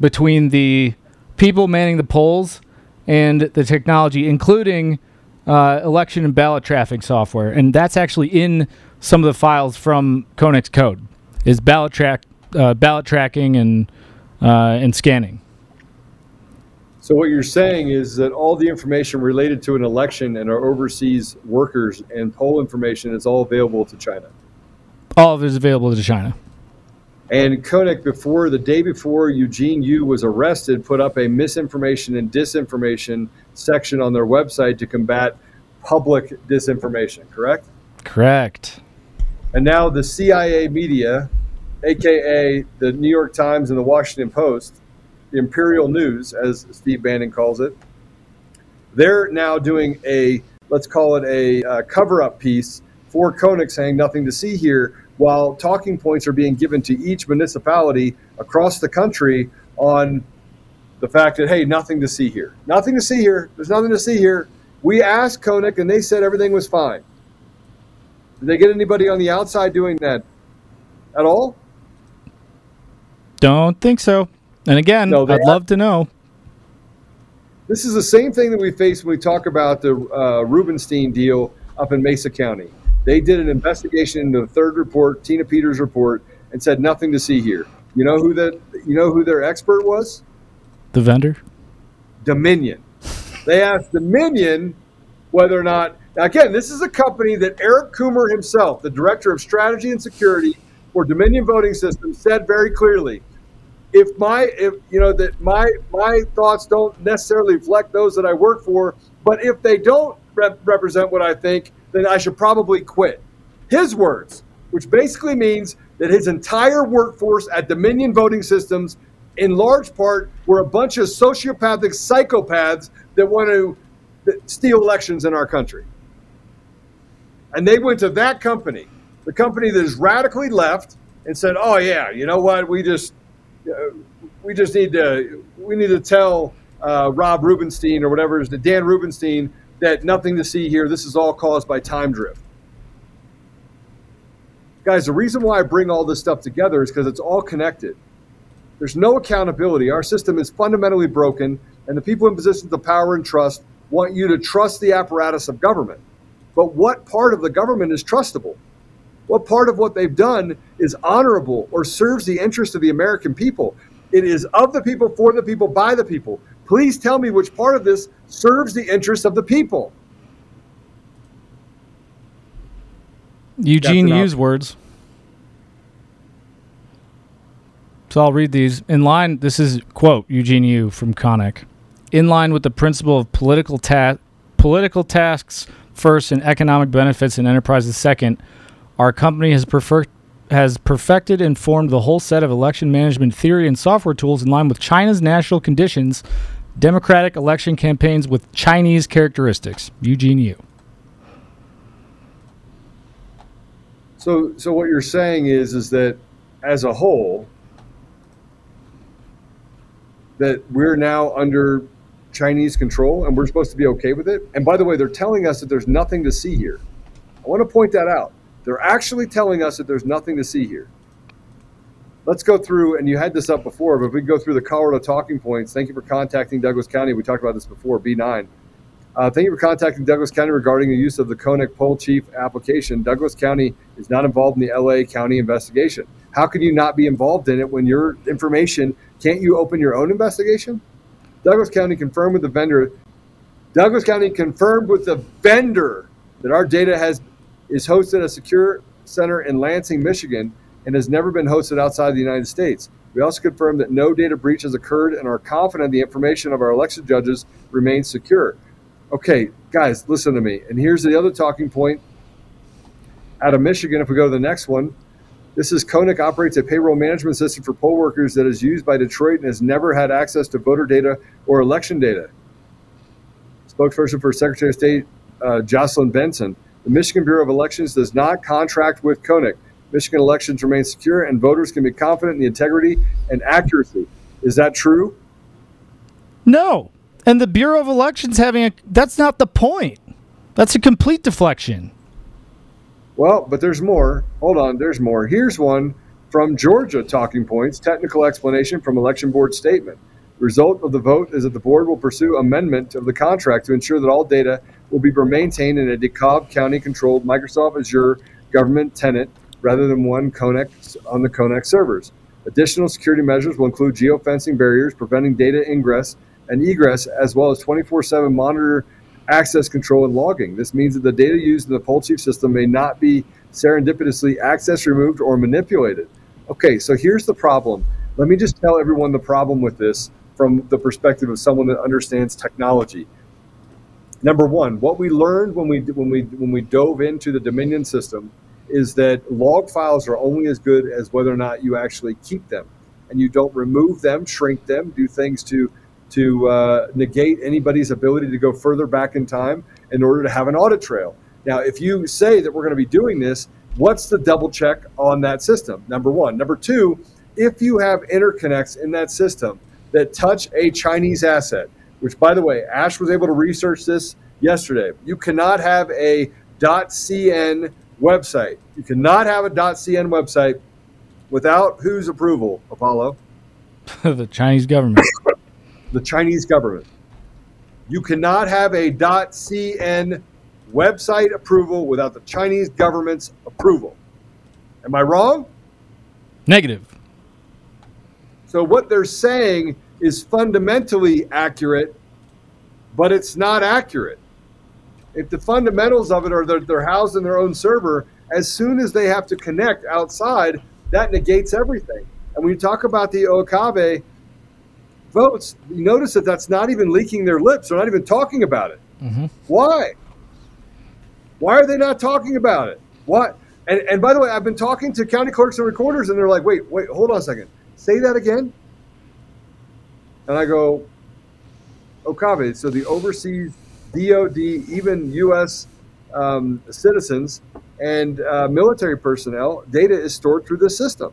between the people manning the polls and the technology, including uh, election and ballot tracking software. And that's actually in some of the files from Konnech's Code is ballot track, uh, ballot tracking and uh, and scanning. So what you're saying is that all the information related to an election and our overseas workers and poll information is all available to China. All of it is available to China. And Konnech, before the day before Eugene Yu was arrested, put up a misinformation and disinformation section on their website to combat public disinformation. Correct? Correct. And now the CIA media, aka the New York Times and the Washington Post, the Imperial News, as Steve Bannon calls it. They're now doing a, let's call it a uh, cover up piece for Konnech saying nothing to see here, while talking points are being given to each municipality across the country on the fact that, hey, nothing to see here. Nothing to see here. There's nothing to see here. We asked Konnech and they said everything was fine. Did they get anybody on the outside doing that at all? Don't think so. And again, no, I'd love to know. This is the same thing that we face when we talk about the uh, Rubinstein deal up in Mesa County. They did an investigation into the third report, Tina Peters' report, and said nothing to see here. You know who the you know who their expert was? The vendor. Dominion. They asked Dominion whether or not now again, this is a company that Eric Coomer himself, the director of strategy and security for Dominion Voting Systems, said very clearly if my if you know that my my thoughts don't necessarily reflect those that I work for, but if they don't rep- represent what I think, then I should probably quit. His words, which basically means that his entire workforce at Dominion Voting Systems, in large part, were a bunch of sociopathic psychopaths that want to steal elections in our country. And they went to that company, the company that is radically left, and said, "Oh yeah, you know what? We just we just need to we need to tell uh, Rob Rubinstein or whatever is the Dan Rubinstein that nothing to see here. This is all caused by time drift. Guys, the reason why I bring all this stuff together is because it's all connected. There's no accountability. Our system is fundamentally broken, and the people in positions of power and trust want you to trust the apparatus of government. But what part of the government is trustable? What part of what they've done is honorable or serves the interest of the American people. It is of the people, for the people, by the people. Please tell me which part of this serves the interest of the people. Eugene That's enough. Yu's words. So I'll read these. In line, this is quote Eugene Yu from Konnech. In line with the principle of political ta- political tasks first and economic benefits and enterprises second, our company has has perfected and formed the whole set of election management theory and software tools in line with China's national conditions, democratic election campaigns with Chinese characteristics. Eugene Yu. So, so what you're saying is, is that as a whole, that we're now under Chinese control and we're supposed to be okay with it. And by the way, they're telling us that there's nothing to see here. I want to point that out. They're actually telling us that there's nothing to see here. Let's go through, and you had this up before, but if we go through the Colorado talking points, thank you for contacting Douglas County. We talked about this before, B9. Uh, thank you for contacting Douglas County regarding the use of the Konnech Poll Chief application. Douglas County is not involved in the LA County investigation. How can you not be involved in it when your information can't you open your own investigation? Douglas County confirmed with the vendor. Douglas County confirmed with the vendor that our data has is hosted at a secure center in Lansing, Michigan, and has never been hosted outside the United States. We also confirmed that no data breach has occurred and are confident the information of our election judges remains secure. Okay, guys, listen to me. And here's the other talking point out of Michigan. If we go to the next one, this is Konnech operates a payroll management system for poll workers that is used by Detroit and has never had access to voter data or election data. Spokesperson for Secretary of State uh, Jocelyn Benson. The Michigan Bureau of Elections does not contract with Konnech. Michigan elections remain secure and voters can be confident in the integrity and accuracy. Is that true? No. And the Bureau of Elections having a that's not the point. That's a complete deflection. Well, but there's more. Hold on, there's more. Here's one from Georgia Talking Points technical explanation from election board statement. Result of the vote is that the board will pursue amendment of the contract to ensure that all data will be maintained in a DeKalb County controlled Microsoft Azure government tenant rather than one Konnech on the Konnech servers. Additional security measures will include geofencing barriers preventing data ingress and egress, as well as 24 7 monitor access control and logging. This means that the data used in the poll chief system may not be serendipitously accessed, removed, or manipulated. Okay, so here's the problem. Let me just tell everyone the problem with this from the perspective of someone that understands technology. Number one, what we learned when we when we when we dove into the Dominion system is that log files are only as good as whether or not you actually keep them, and you don't remove them, shrink them, do things to to uh, negate anybody's ability to go further back in time in order to have an audit trail. Now, if you say that we're going to be doing this, what's the double check on that system? Number one. Number two, if you have interconnects in that system that touch a Chinese asset, which, by the way, Ash was able to research this yesterday. You cannot have a .cn website. You cannot have a .cn website without whose approval, Apollo? the Chinese government. the Chinese government. You cannot have a .cn website approval without the Chinese government's approval. Am I wrong? Negative. So what they're saying is fundamentally accurate, but it's not accurate. If the fundamentals of it are that they're housed in their own server, as soon as they have to connect outside, that negates everything. And when you talk about the Okabe votes, you notice that that's not even leaking their lips. They're not even talking about it. Mm-hmm. Why? Why are they not talking about it? What? And, and by the way, I've been talking to county clerks and recorders, and they're like, wait, wait, hold on a second. Say that again. And I go, Okabe. So the overseas DOD, even U.S. Um, citizens and uh, military personnel, data is stored through this system.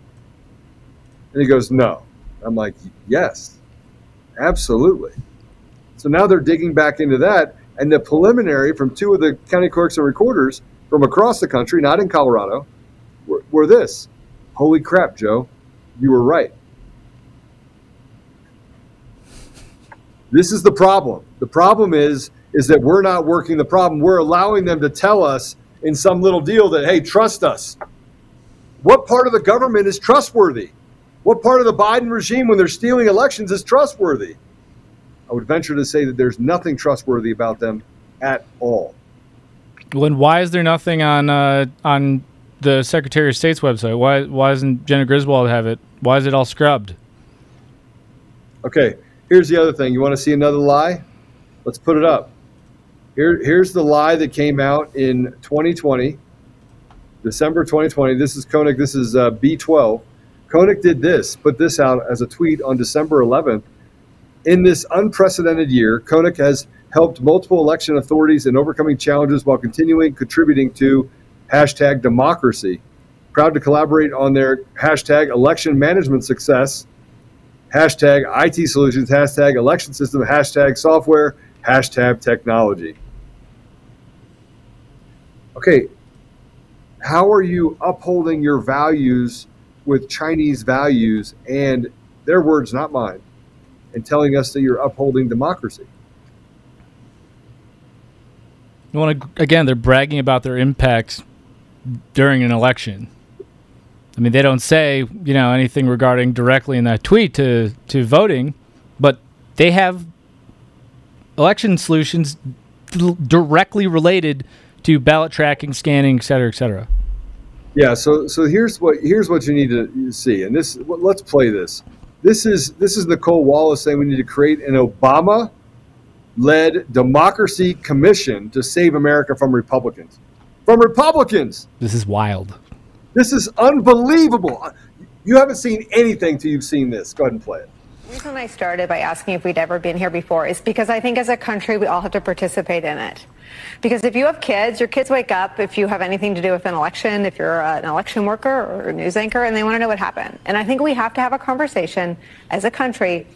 And he goes, no. I'm like, yes, absolutely. So now they're digging back into that. And the preliminary from two of the county clerks and recorders from across the country, not in Colorado, were, were this. Holy crap, Joe, you were right. This is the problem. The problem is is that we're not working the problem. We're allowing them to tell us in some little deal that hey, trust us. what part of the government is trustworthy? What part of the Biden regime, when they're stealing elections, is trustworthy? I would venture to say that there's nothing trustworthy about them at all. When why is there nothing on uh, on the Secretary of State's website? Why why doesn't Jena Griswold have it? Why is it all scrubbed? Okay, here's the other thing. You want to see another lie? Let's put it up. Here, here's the lie that came out in 2020, December 2020. This is Konnech. This is uh, B12. Konnech did this, put this out as a tweet on December 11th. In this unprecedented year, Konnech has helped multiple election authorities in overcoming challenges while continuing contributing to hashtag democracy. Proud to collaborate on their hashtag election management success, hashtag IT solutions, hashtag election system, hashtag software, hashtag technology. Okay, how are you upholding your values with Chinese values and their words, not mine, and telling us that you're upholding democracy? You want to again? They're bragging about their impacts during an election. I mean, they don't say you know anything regarding directly in that tweet to to voting, but they have election solutions d- directly related to ballot tracking, scanning, et cetera, et cetera. Yeah. So so here's what here's what you need to see, and this let's play this. This is this is Nicolle Wallace saying we need to create an Obama led democracy commission to save America from Republicans. From Republicans. This is wild. This is unbelievable. Uh, you haven't seen anything till you've seen this. Go ahead and play it. The reason I started by asking if we'd ever been here before is because I think as a country we all have to participate in it. Because if you have kids, your kids wake up if you have anything to do with an election, if you're uh, an election worker or a news anchor, and they want to know what happened. And I think we have to have a conversation as a country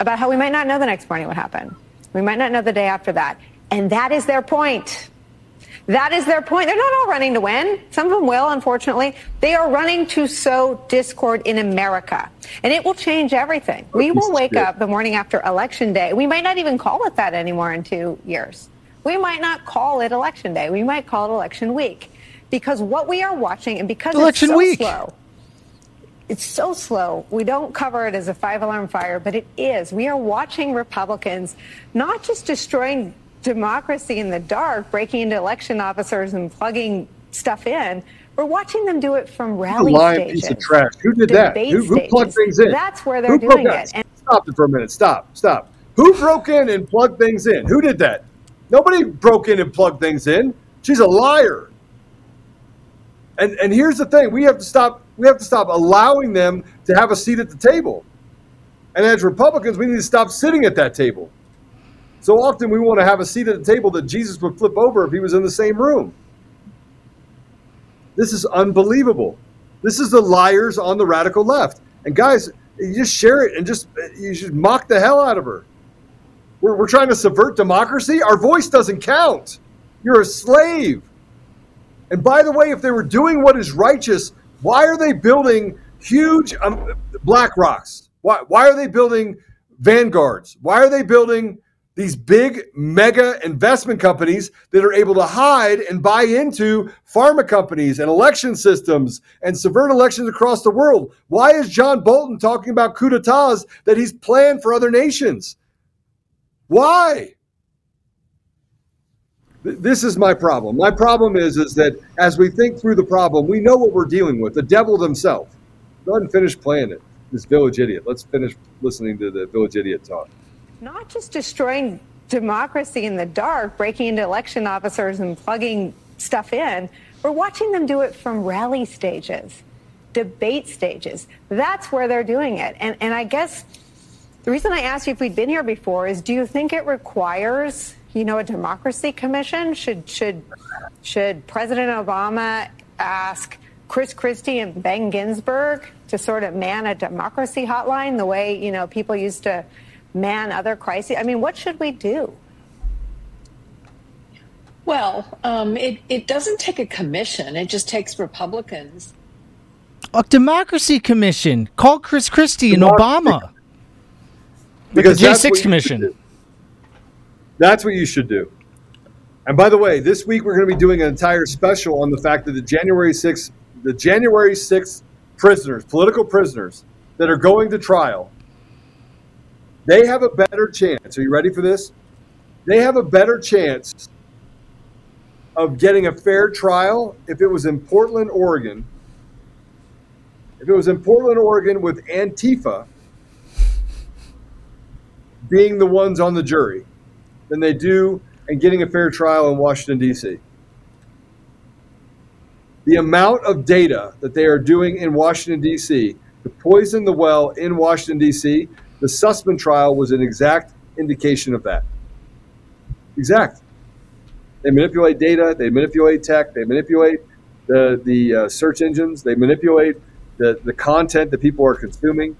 about how we might not know the next morning what happened. We might not know the day after that. And that is their point. That is their point. They're not all running to win. Some of them will, unfortunately. They are running to sow discord in America. And it will change everything. We will wake up the morning after election day. We might not even call it that anymore in two years. We might not call it election day. We might call it election week. Because what we are watching, and because election it's so week. slow, it's so slow. We don't cover it as a five alarm fire, but it is. We are watching Republicans not just destroying democracy in the dark, breaking into election officers and plugging stuff in. We're watching them do it from rally lying stages. piece of trash. Who did that? Who, who plugged things in? That's where they're Who doing it. And Stop it for a minute. Stop. Stop. Who broke in and plugged things in? Who did that? Nobody broke in and plugged things in. She's a liar. And and here's the thing: we have to stop. We have to stop allowing them to have a seat at the table. And as Republicans, we need to stop sitting at that table. So often we want to have a seat at the table that Jesus would flip over if he was in the same room. This is unbelievable. This is the liars on the radical left. And guys, you just share it and just you should mock the hell out of her. We're, we're trying to subvert democracy. Our voice doesn't count. You're a slave. And by the way, if they were doing what is righteous, why are they building huge um, black rocks? Why, why are they building vanguards? Why are they building these big mega investment companies that are able to hide and buy into pharma companies and election systems and subvert elections across the world? Why is John Bolton talking about coup d'etats that he's planned for other nations? Why? This is my problem. My problem is is that as we think through the problem, we know what we're dealing with. The devil himself. Go ahead and finish playing it. This village idiot. Let's finish listening to the village idiot talk. Not just destroying democracy in the dark, breaking into election officers and plugging stuff in. We're watching them do it from rally stages, debate stages. That's where they're doing it. And, and I guess the reason I asked you if we'd been here before is do you think it requires, you know, a democracy commission? Should, should, should President Obama ask Chris Christie and Ben Ginsberg to sort of man a democracy hotline the way, you know, people used to man other crises? I mean, what should we do? Well, um, it, it doesn't take a commission. It just takes Republicans. A democracy commission. Call Chris Christie and Obama. Like the Because J6 commission. That's what you should do. And by the way, this week we're going to be doing an entire special on the fact that the January 6th the January 6th prisoners, political prisoners that are going to trial, they have a better chance. Are you ready for this? They have a better chance of getting a fair trial if it was in Portland, Oregon. If it was in Portland, Oregon with Antifa being the ones on the jury than they do and getting a fair trial in Washington, D.C. The amount of data that they are doing in Washington, D.C. to poison the well in Washington, D.C., the Sussman trial was an exact indication of that. Exact. They manipulate data, they manipulate tech, they manipulate the, the uh, search engines, they manipulate the, the content that people are consuming.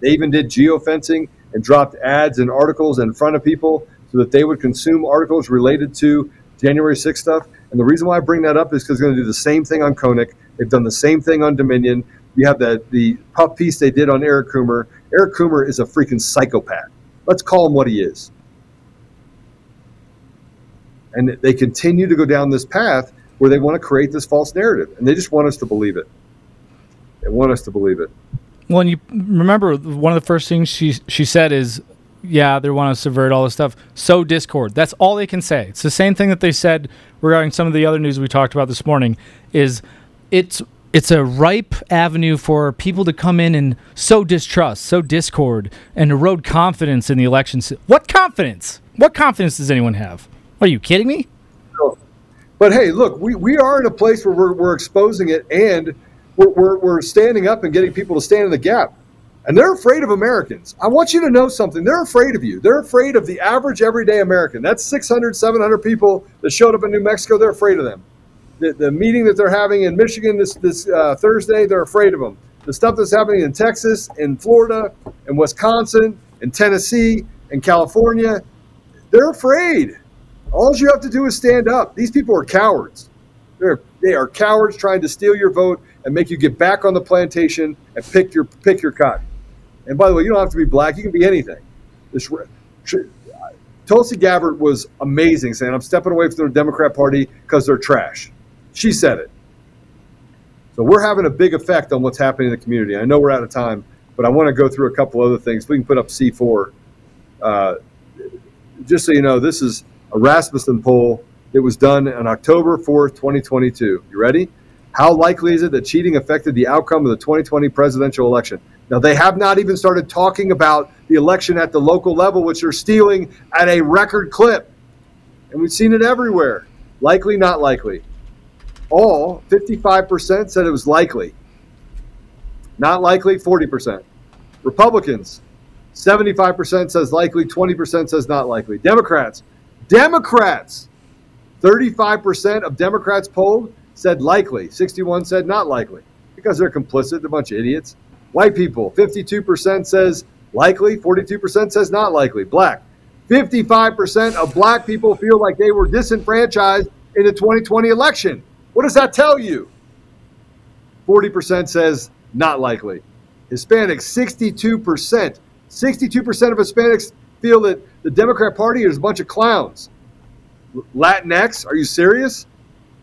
They even did geofencing and dropped ads and articles in front of people so that they would consume articles related to January 6th stuff. And the reason why I bring that up is because they're going to do the same thing on Konnech. They've done the same thing on Dominion. You have the, the puff piece they did on Eric Coomer. Eric Coomer is a freaking psychopath. Let's call him what he is. And they continue to go down this path where they want to create this false narrative. And they just want us to believe it. They want us to believe it. Well, and you remember one of the first things she she said is, "Yeah, they want to subvert all this stuff." So Discord. That's all they can say. It's the same thing that they said regarding some of the other news we talked about this morning. Is it's it's a ripe avenue for people to come in and sow distrust, sow discord, and erode confidence in the election. What confidence? What confidence does anyone have? Are you kidding me? But hey, look, we, we are in a place where we're, we're exposing it and we're, we're, we're standing up and getting people to stand in the gap. And they're afraid of Americans. I want you to know something. They're afraid of you. They're afraid of the average everyday American. That's 600, 700 people that showed up in New Mexico. They're afraid of them. The, the meeting that they're having in Michigan this, this uh, Thursday, they're afraid of them. The stuff that's happening in Texas, in Florida, in Wisconsin, in Tennessee, in California, they're afraid. All you have to do is stand up. These people are cowards. They're they are cowards trying to steal your vote and make you get back on the plantation and pick your pick your cotton. And by the way, you don't have to be black; you can be anything. This Tulsi Gabbard was amazing, saying, "I'm stepping away from the Democrat Party because they're trash." She said it. So we're having a big effect on what's happening in the community. I know we're out of time, but I want to go through a couple other things. We can put up C4. Uh, just so you know, this is a Rasmussen poll. It was done on October 4th, 2022. You ready? How likely is it that cheating affected the outcome of the 2020 presidential election? Now, they have not even started talking about the election at the local level, which they're stealing at a record clip. And we've seen it everywhere. Likely, not likely. All 55% said it was likely. Not likely, 40%. Republicans, 75% says likely, 20% says not likely. Democrats, Democrats, 35% of Democrats polled said likely, 61 said not likely because they're complicit, they're a bunch of idiots. White people, 52% says likely, 42% says not likely. Black, 55% of black people feel like they were disenfranchised in the 2020 election. What does that tell you? 40% says not likely. Hispanics, 62%. 62% of Hispanics feel that the Democrat Party is a bunch of clowns. Latinx, are you serious?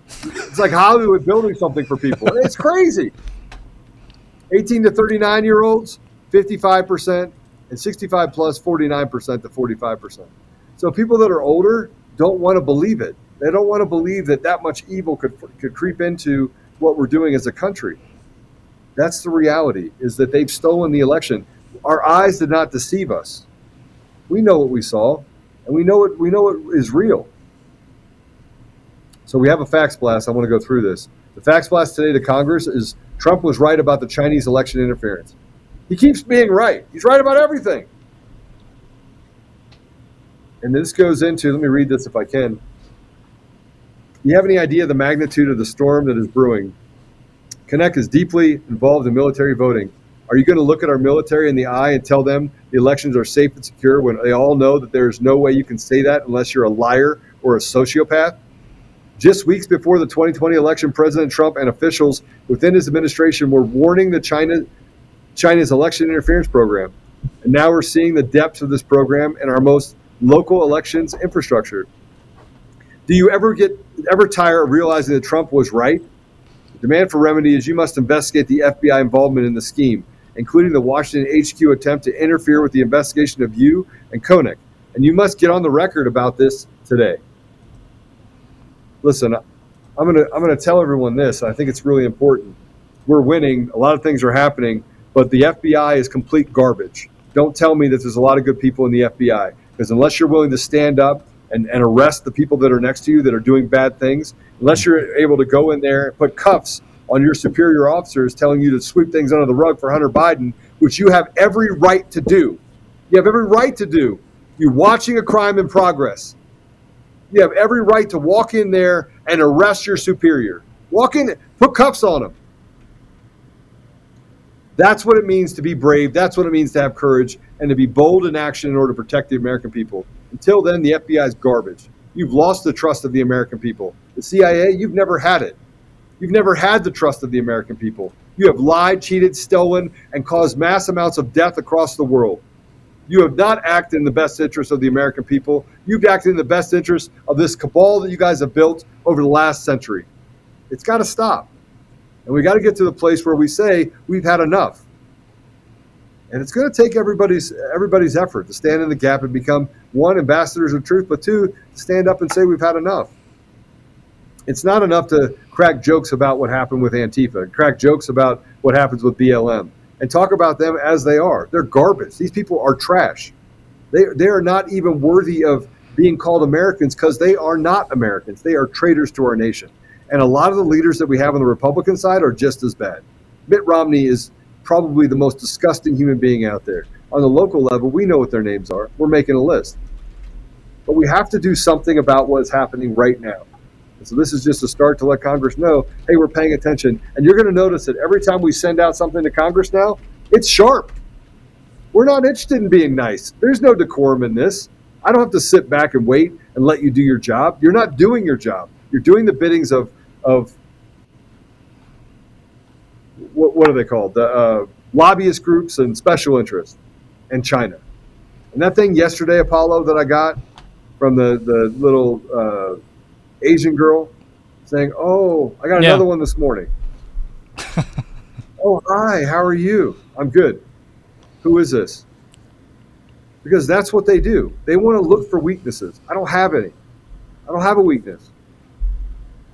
It's like Hollywood building something for people. It's crazy. 18 to 39 year olds, 55%, and 65 plus, 49% to 45%. So people that are older don't want to believe it. They don't want to believe that that much evil could, could creep into what we're doing as a country. That's the reality, is that they've stolen the election. Our eyes did not deceive us. We know what we saw, and we know what we know what is real. So we have a fax blast. I want to go through this. The fax blast today to Congress is Trump was right about the Chinese election interference. He keeps being right. He's right about everything. And this goes into, let me read this if I can. You have any idea of the magnitude of the storm that is brewing? Konnech is deeply involved in military voting. Are you going to look at our military in the eye and tell them the elections are safe and secure when they all know that there's no way you can say that unless you're a liar or a sociopath? Just weeks before the 2020 election, President Trump and officials within his administration were warning the China China's election interference program. And now we're seeing the depths of this program in our most local elections infrastructure. Do you ever get ever tire of realizing that Trump was right? The demand for remedy is you must investigate the FBI involvement in the scheme, including the Washington HQ attempt to interfere with the investigation of you and Konnech. And you must get on the record about this today. Listen, I'm gonna I'm gonna tell everyone this. I think it's really important. We're winning. A lot of things are happening, but the FBI is complete garbage. Don't tell me that there's a lot of good people in the FBI because unless you're willing to stand up and, and arrest the people that are next to you that are doing bad things, unless you're able to go in there and put cuffs on your superior officers telling you to sweep things under the rug for Hunter Biden, which you have every right to do. You have every right to do. You're watching a crime in progress. You have every right to walk in there and arrest your superior. Walk in, put cuffs on them. That's what it means to be brave. That's what it means to have courage and to be bold in action in order to protect the American people. Until then, the FBI is garbage. You've lost the trust of the American people. The CIA, you've never had it. You've never had the trust of the American people. You have lied, cheated, stolen, and caused mass amounts of death across the world. You have not acted in the best interest of the American people. You've acted in the best interest of this cabal that you guys have built over the last century. It's got to stop. And we got to get to the place where we say we've had enough. And it's going to take everybody's everybody's effort to stand in the gap and become one ambassadors of truth, but two stand up and say we've had enough. It's not enough to crack jokes about what happened with Antifa, crack jokes about what happens with BLM, and talk about them as they are. They're garbage. These people are trash. They they are not even worthy of being called Americans because they are not Americans. They are traitors to our nation. And a lot of the leaders that we have on the Republican side are just as bad. Mitt Romney is probably the most disgusting human being out there. On the local level, we know what their names are. We're making a list. But we have to do something about what is happening right now. And so this is just a start to let Congress know, hey, we're paying attention. And you're going to notice that every time we send out something to Congress now, it's sharp. We're not interested in being nice. There's no decorum in this. I don't have to sit back and wait and let you do your job. You're not doing your job. You're doing the biddings of of what, what are they called? The uh, lobbyist groups and special interests and China. And that thing yesterday, Apollo, that I got from the, the little uh, Asian girl saying, Oh, I got Yeah. another one this morning. oh, hi, how are you? I'm good. Who is this? Because that's what they do. They want to look for weaknesses. I don't have any. I don't have a weakness.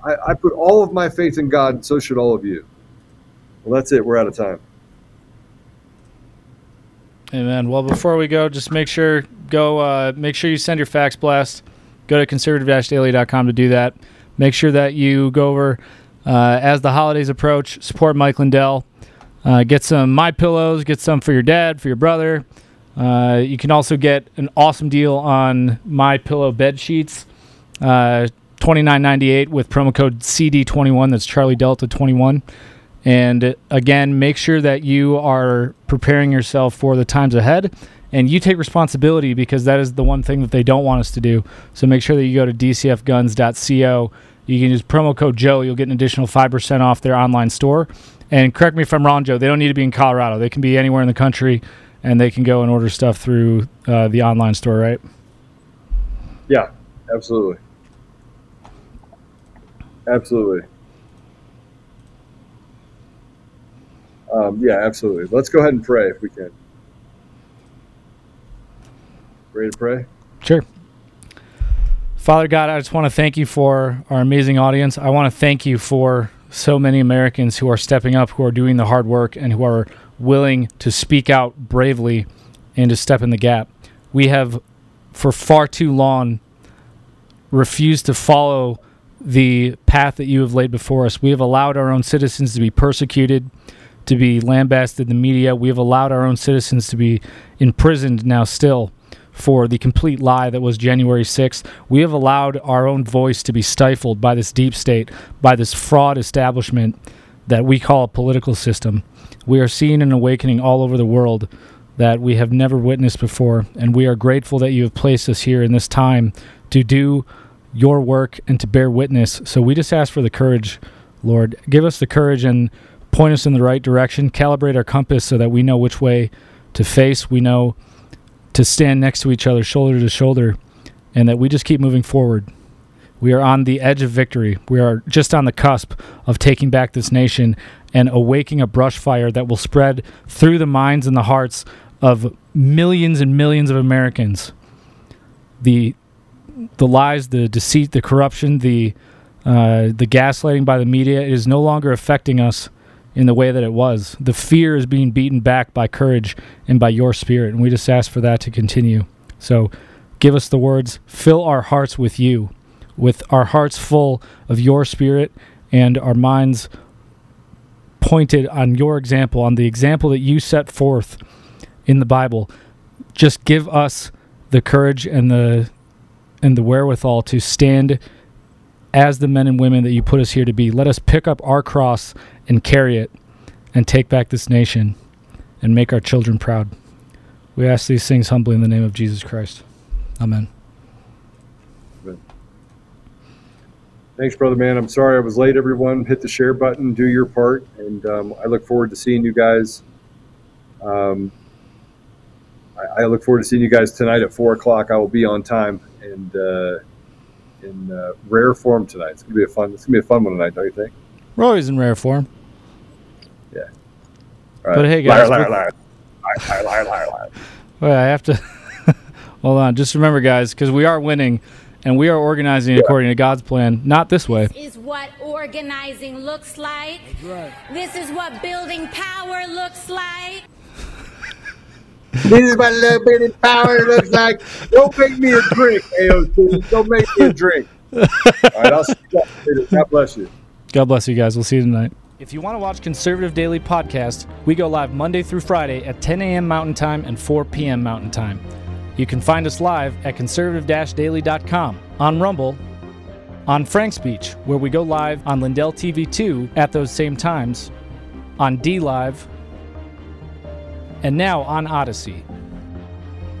I, I put all of my faith in God, and so should all of you. Well, that's it. We're out of time. Amen. Well, before we go, just make sure go uh, make sure you send your fax blast. Go to conservative-daily.com to do that. Make sure that you go over uh, as the holidays approach. Support Mike Lindell. Uh, get some MyPillows. Get some for your dad, for your brother. Uh, you can also get an awesome deal on MyPillow bed sheets. Uh, Twenty nine ninety eight with promo code CD twenty one. That's Charlie Delta twenty one. And again, make sure that you are preparing yourself for the times ahead and you take responsibility because that is the one thing that they don't want us to do. So make sure that you go to dcfguns.co. You can use promo code Joe. You'll get an additional 5% off their online store. And correct me if I'm wrong, Joe, they don't need to be in Colorado. They can be anywhere in the country and they can go and order stuff through uh, the online store, right? Yeah, absolutely. Absolutely. Um, yeah, absolutely. Let's go ahead and pray if we can. Ready to pray? Sure. Father God, I just want to thank you for our amazing audience. I want to thank you for so many Americans who are stepping up, who are doing the hard work, and who are willing to speak out bravely and to step in the gap. We have, for far too long, refused to follow the path that you have laid before us. We have allowed our own citizens to be persecuted, to be lambasted in the media. We have allowed our own citizens to be imprisoned now still for the complete lie that was January 6th. We have allowed our own voice to be stifled by this deep state, by this fraud establishment that we call a political system. We are seeing an awakening all over the world that we have never witnessed before, and we are grateful that you have placed us here in this time to do your work and to bear witness. So we just ask for the courage, Lord. Give us the courage and point us in the right direction, calibrate our compass so that we know which way to face. We know to stand next to each other, shoulder to shoulder, and that we just keep moving forward. We are on the edge of victory. We are just on the cusp of taking back this nation and awaking a brush fire that will spread through the minds and the hearts of millions and millions of Americans. The the lies, the deceit, the corruption, the uh, the gaslighting by the media is no longer affecting us in the way that it was. The fear is being beaten back by courage and by your spirit, and we just ask for that to continue. So, give us the words, fill our hearts with you, with our hearts full of your spirit and our minds pointed on your example, on the example that you set forth in the Bible. Just give us the courage and the and the wherewithal to stand as the men and women that you put us here to be. Let us pick up our cross and carry it and take back this nation and make our children proud. We ask these things humbly in the name of Jesus Christ. Amen. Thanks, brother man. I'm sorry I was late, everyone. Hit the share button, do your part, and um, I look forward to seeing you guys. Um, I, I, look forward to seeing you guys tonight at four o'clock. I will be on time and uh, in uh, rare form tonight. It's gonna be a fun. It's gonna be a fun one tonight, don't you think? We're always in rare form. Yeah. But hey, guys. Liar, liar, liar. Liar, liar, liar, liar. Wait, I have to. Hold on. Just remember, guys, because we are winning and we are organizing according to God's plan, not this way. This is what organizing looks like. Right. This is what building power looks like. this is what a little bit of power looks like. Don't make me a drink, AOC. Don't make me a drink. All right, I'll see you guys later. God bless you. God bless you guys. We'll see you tonight. If you want to watch Conservative Daily Podcast, we go live Monday through Friday at 10 a.m. Mountain Time and 4 p.m. Mountain Time. You can find us live at conservative-daily.com, on Rumble, on FrankSpeech, where we go live on Lindell TV 2 at those same times, on DLive, and now on Odysee.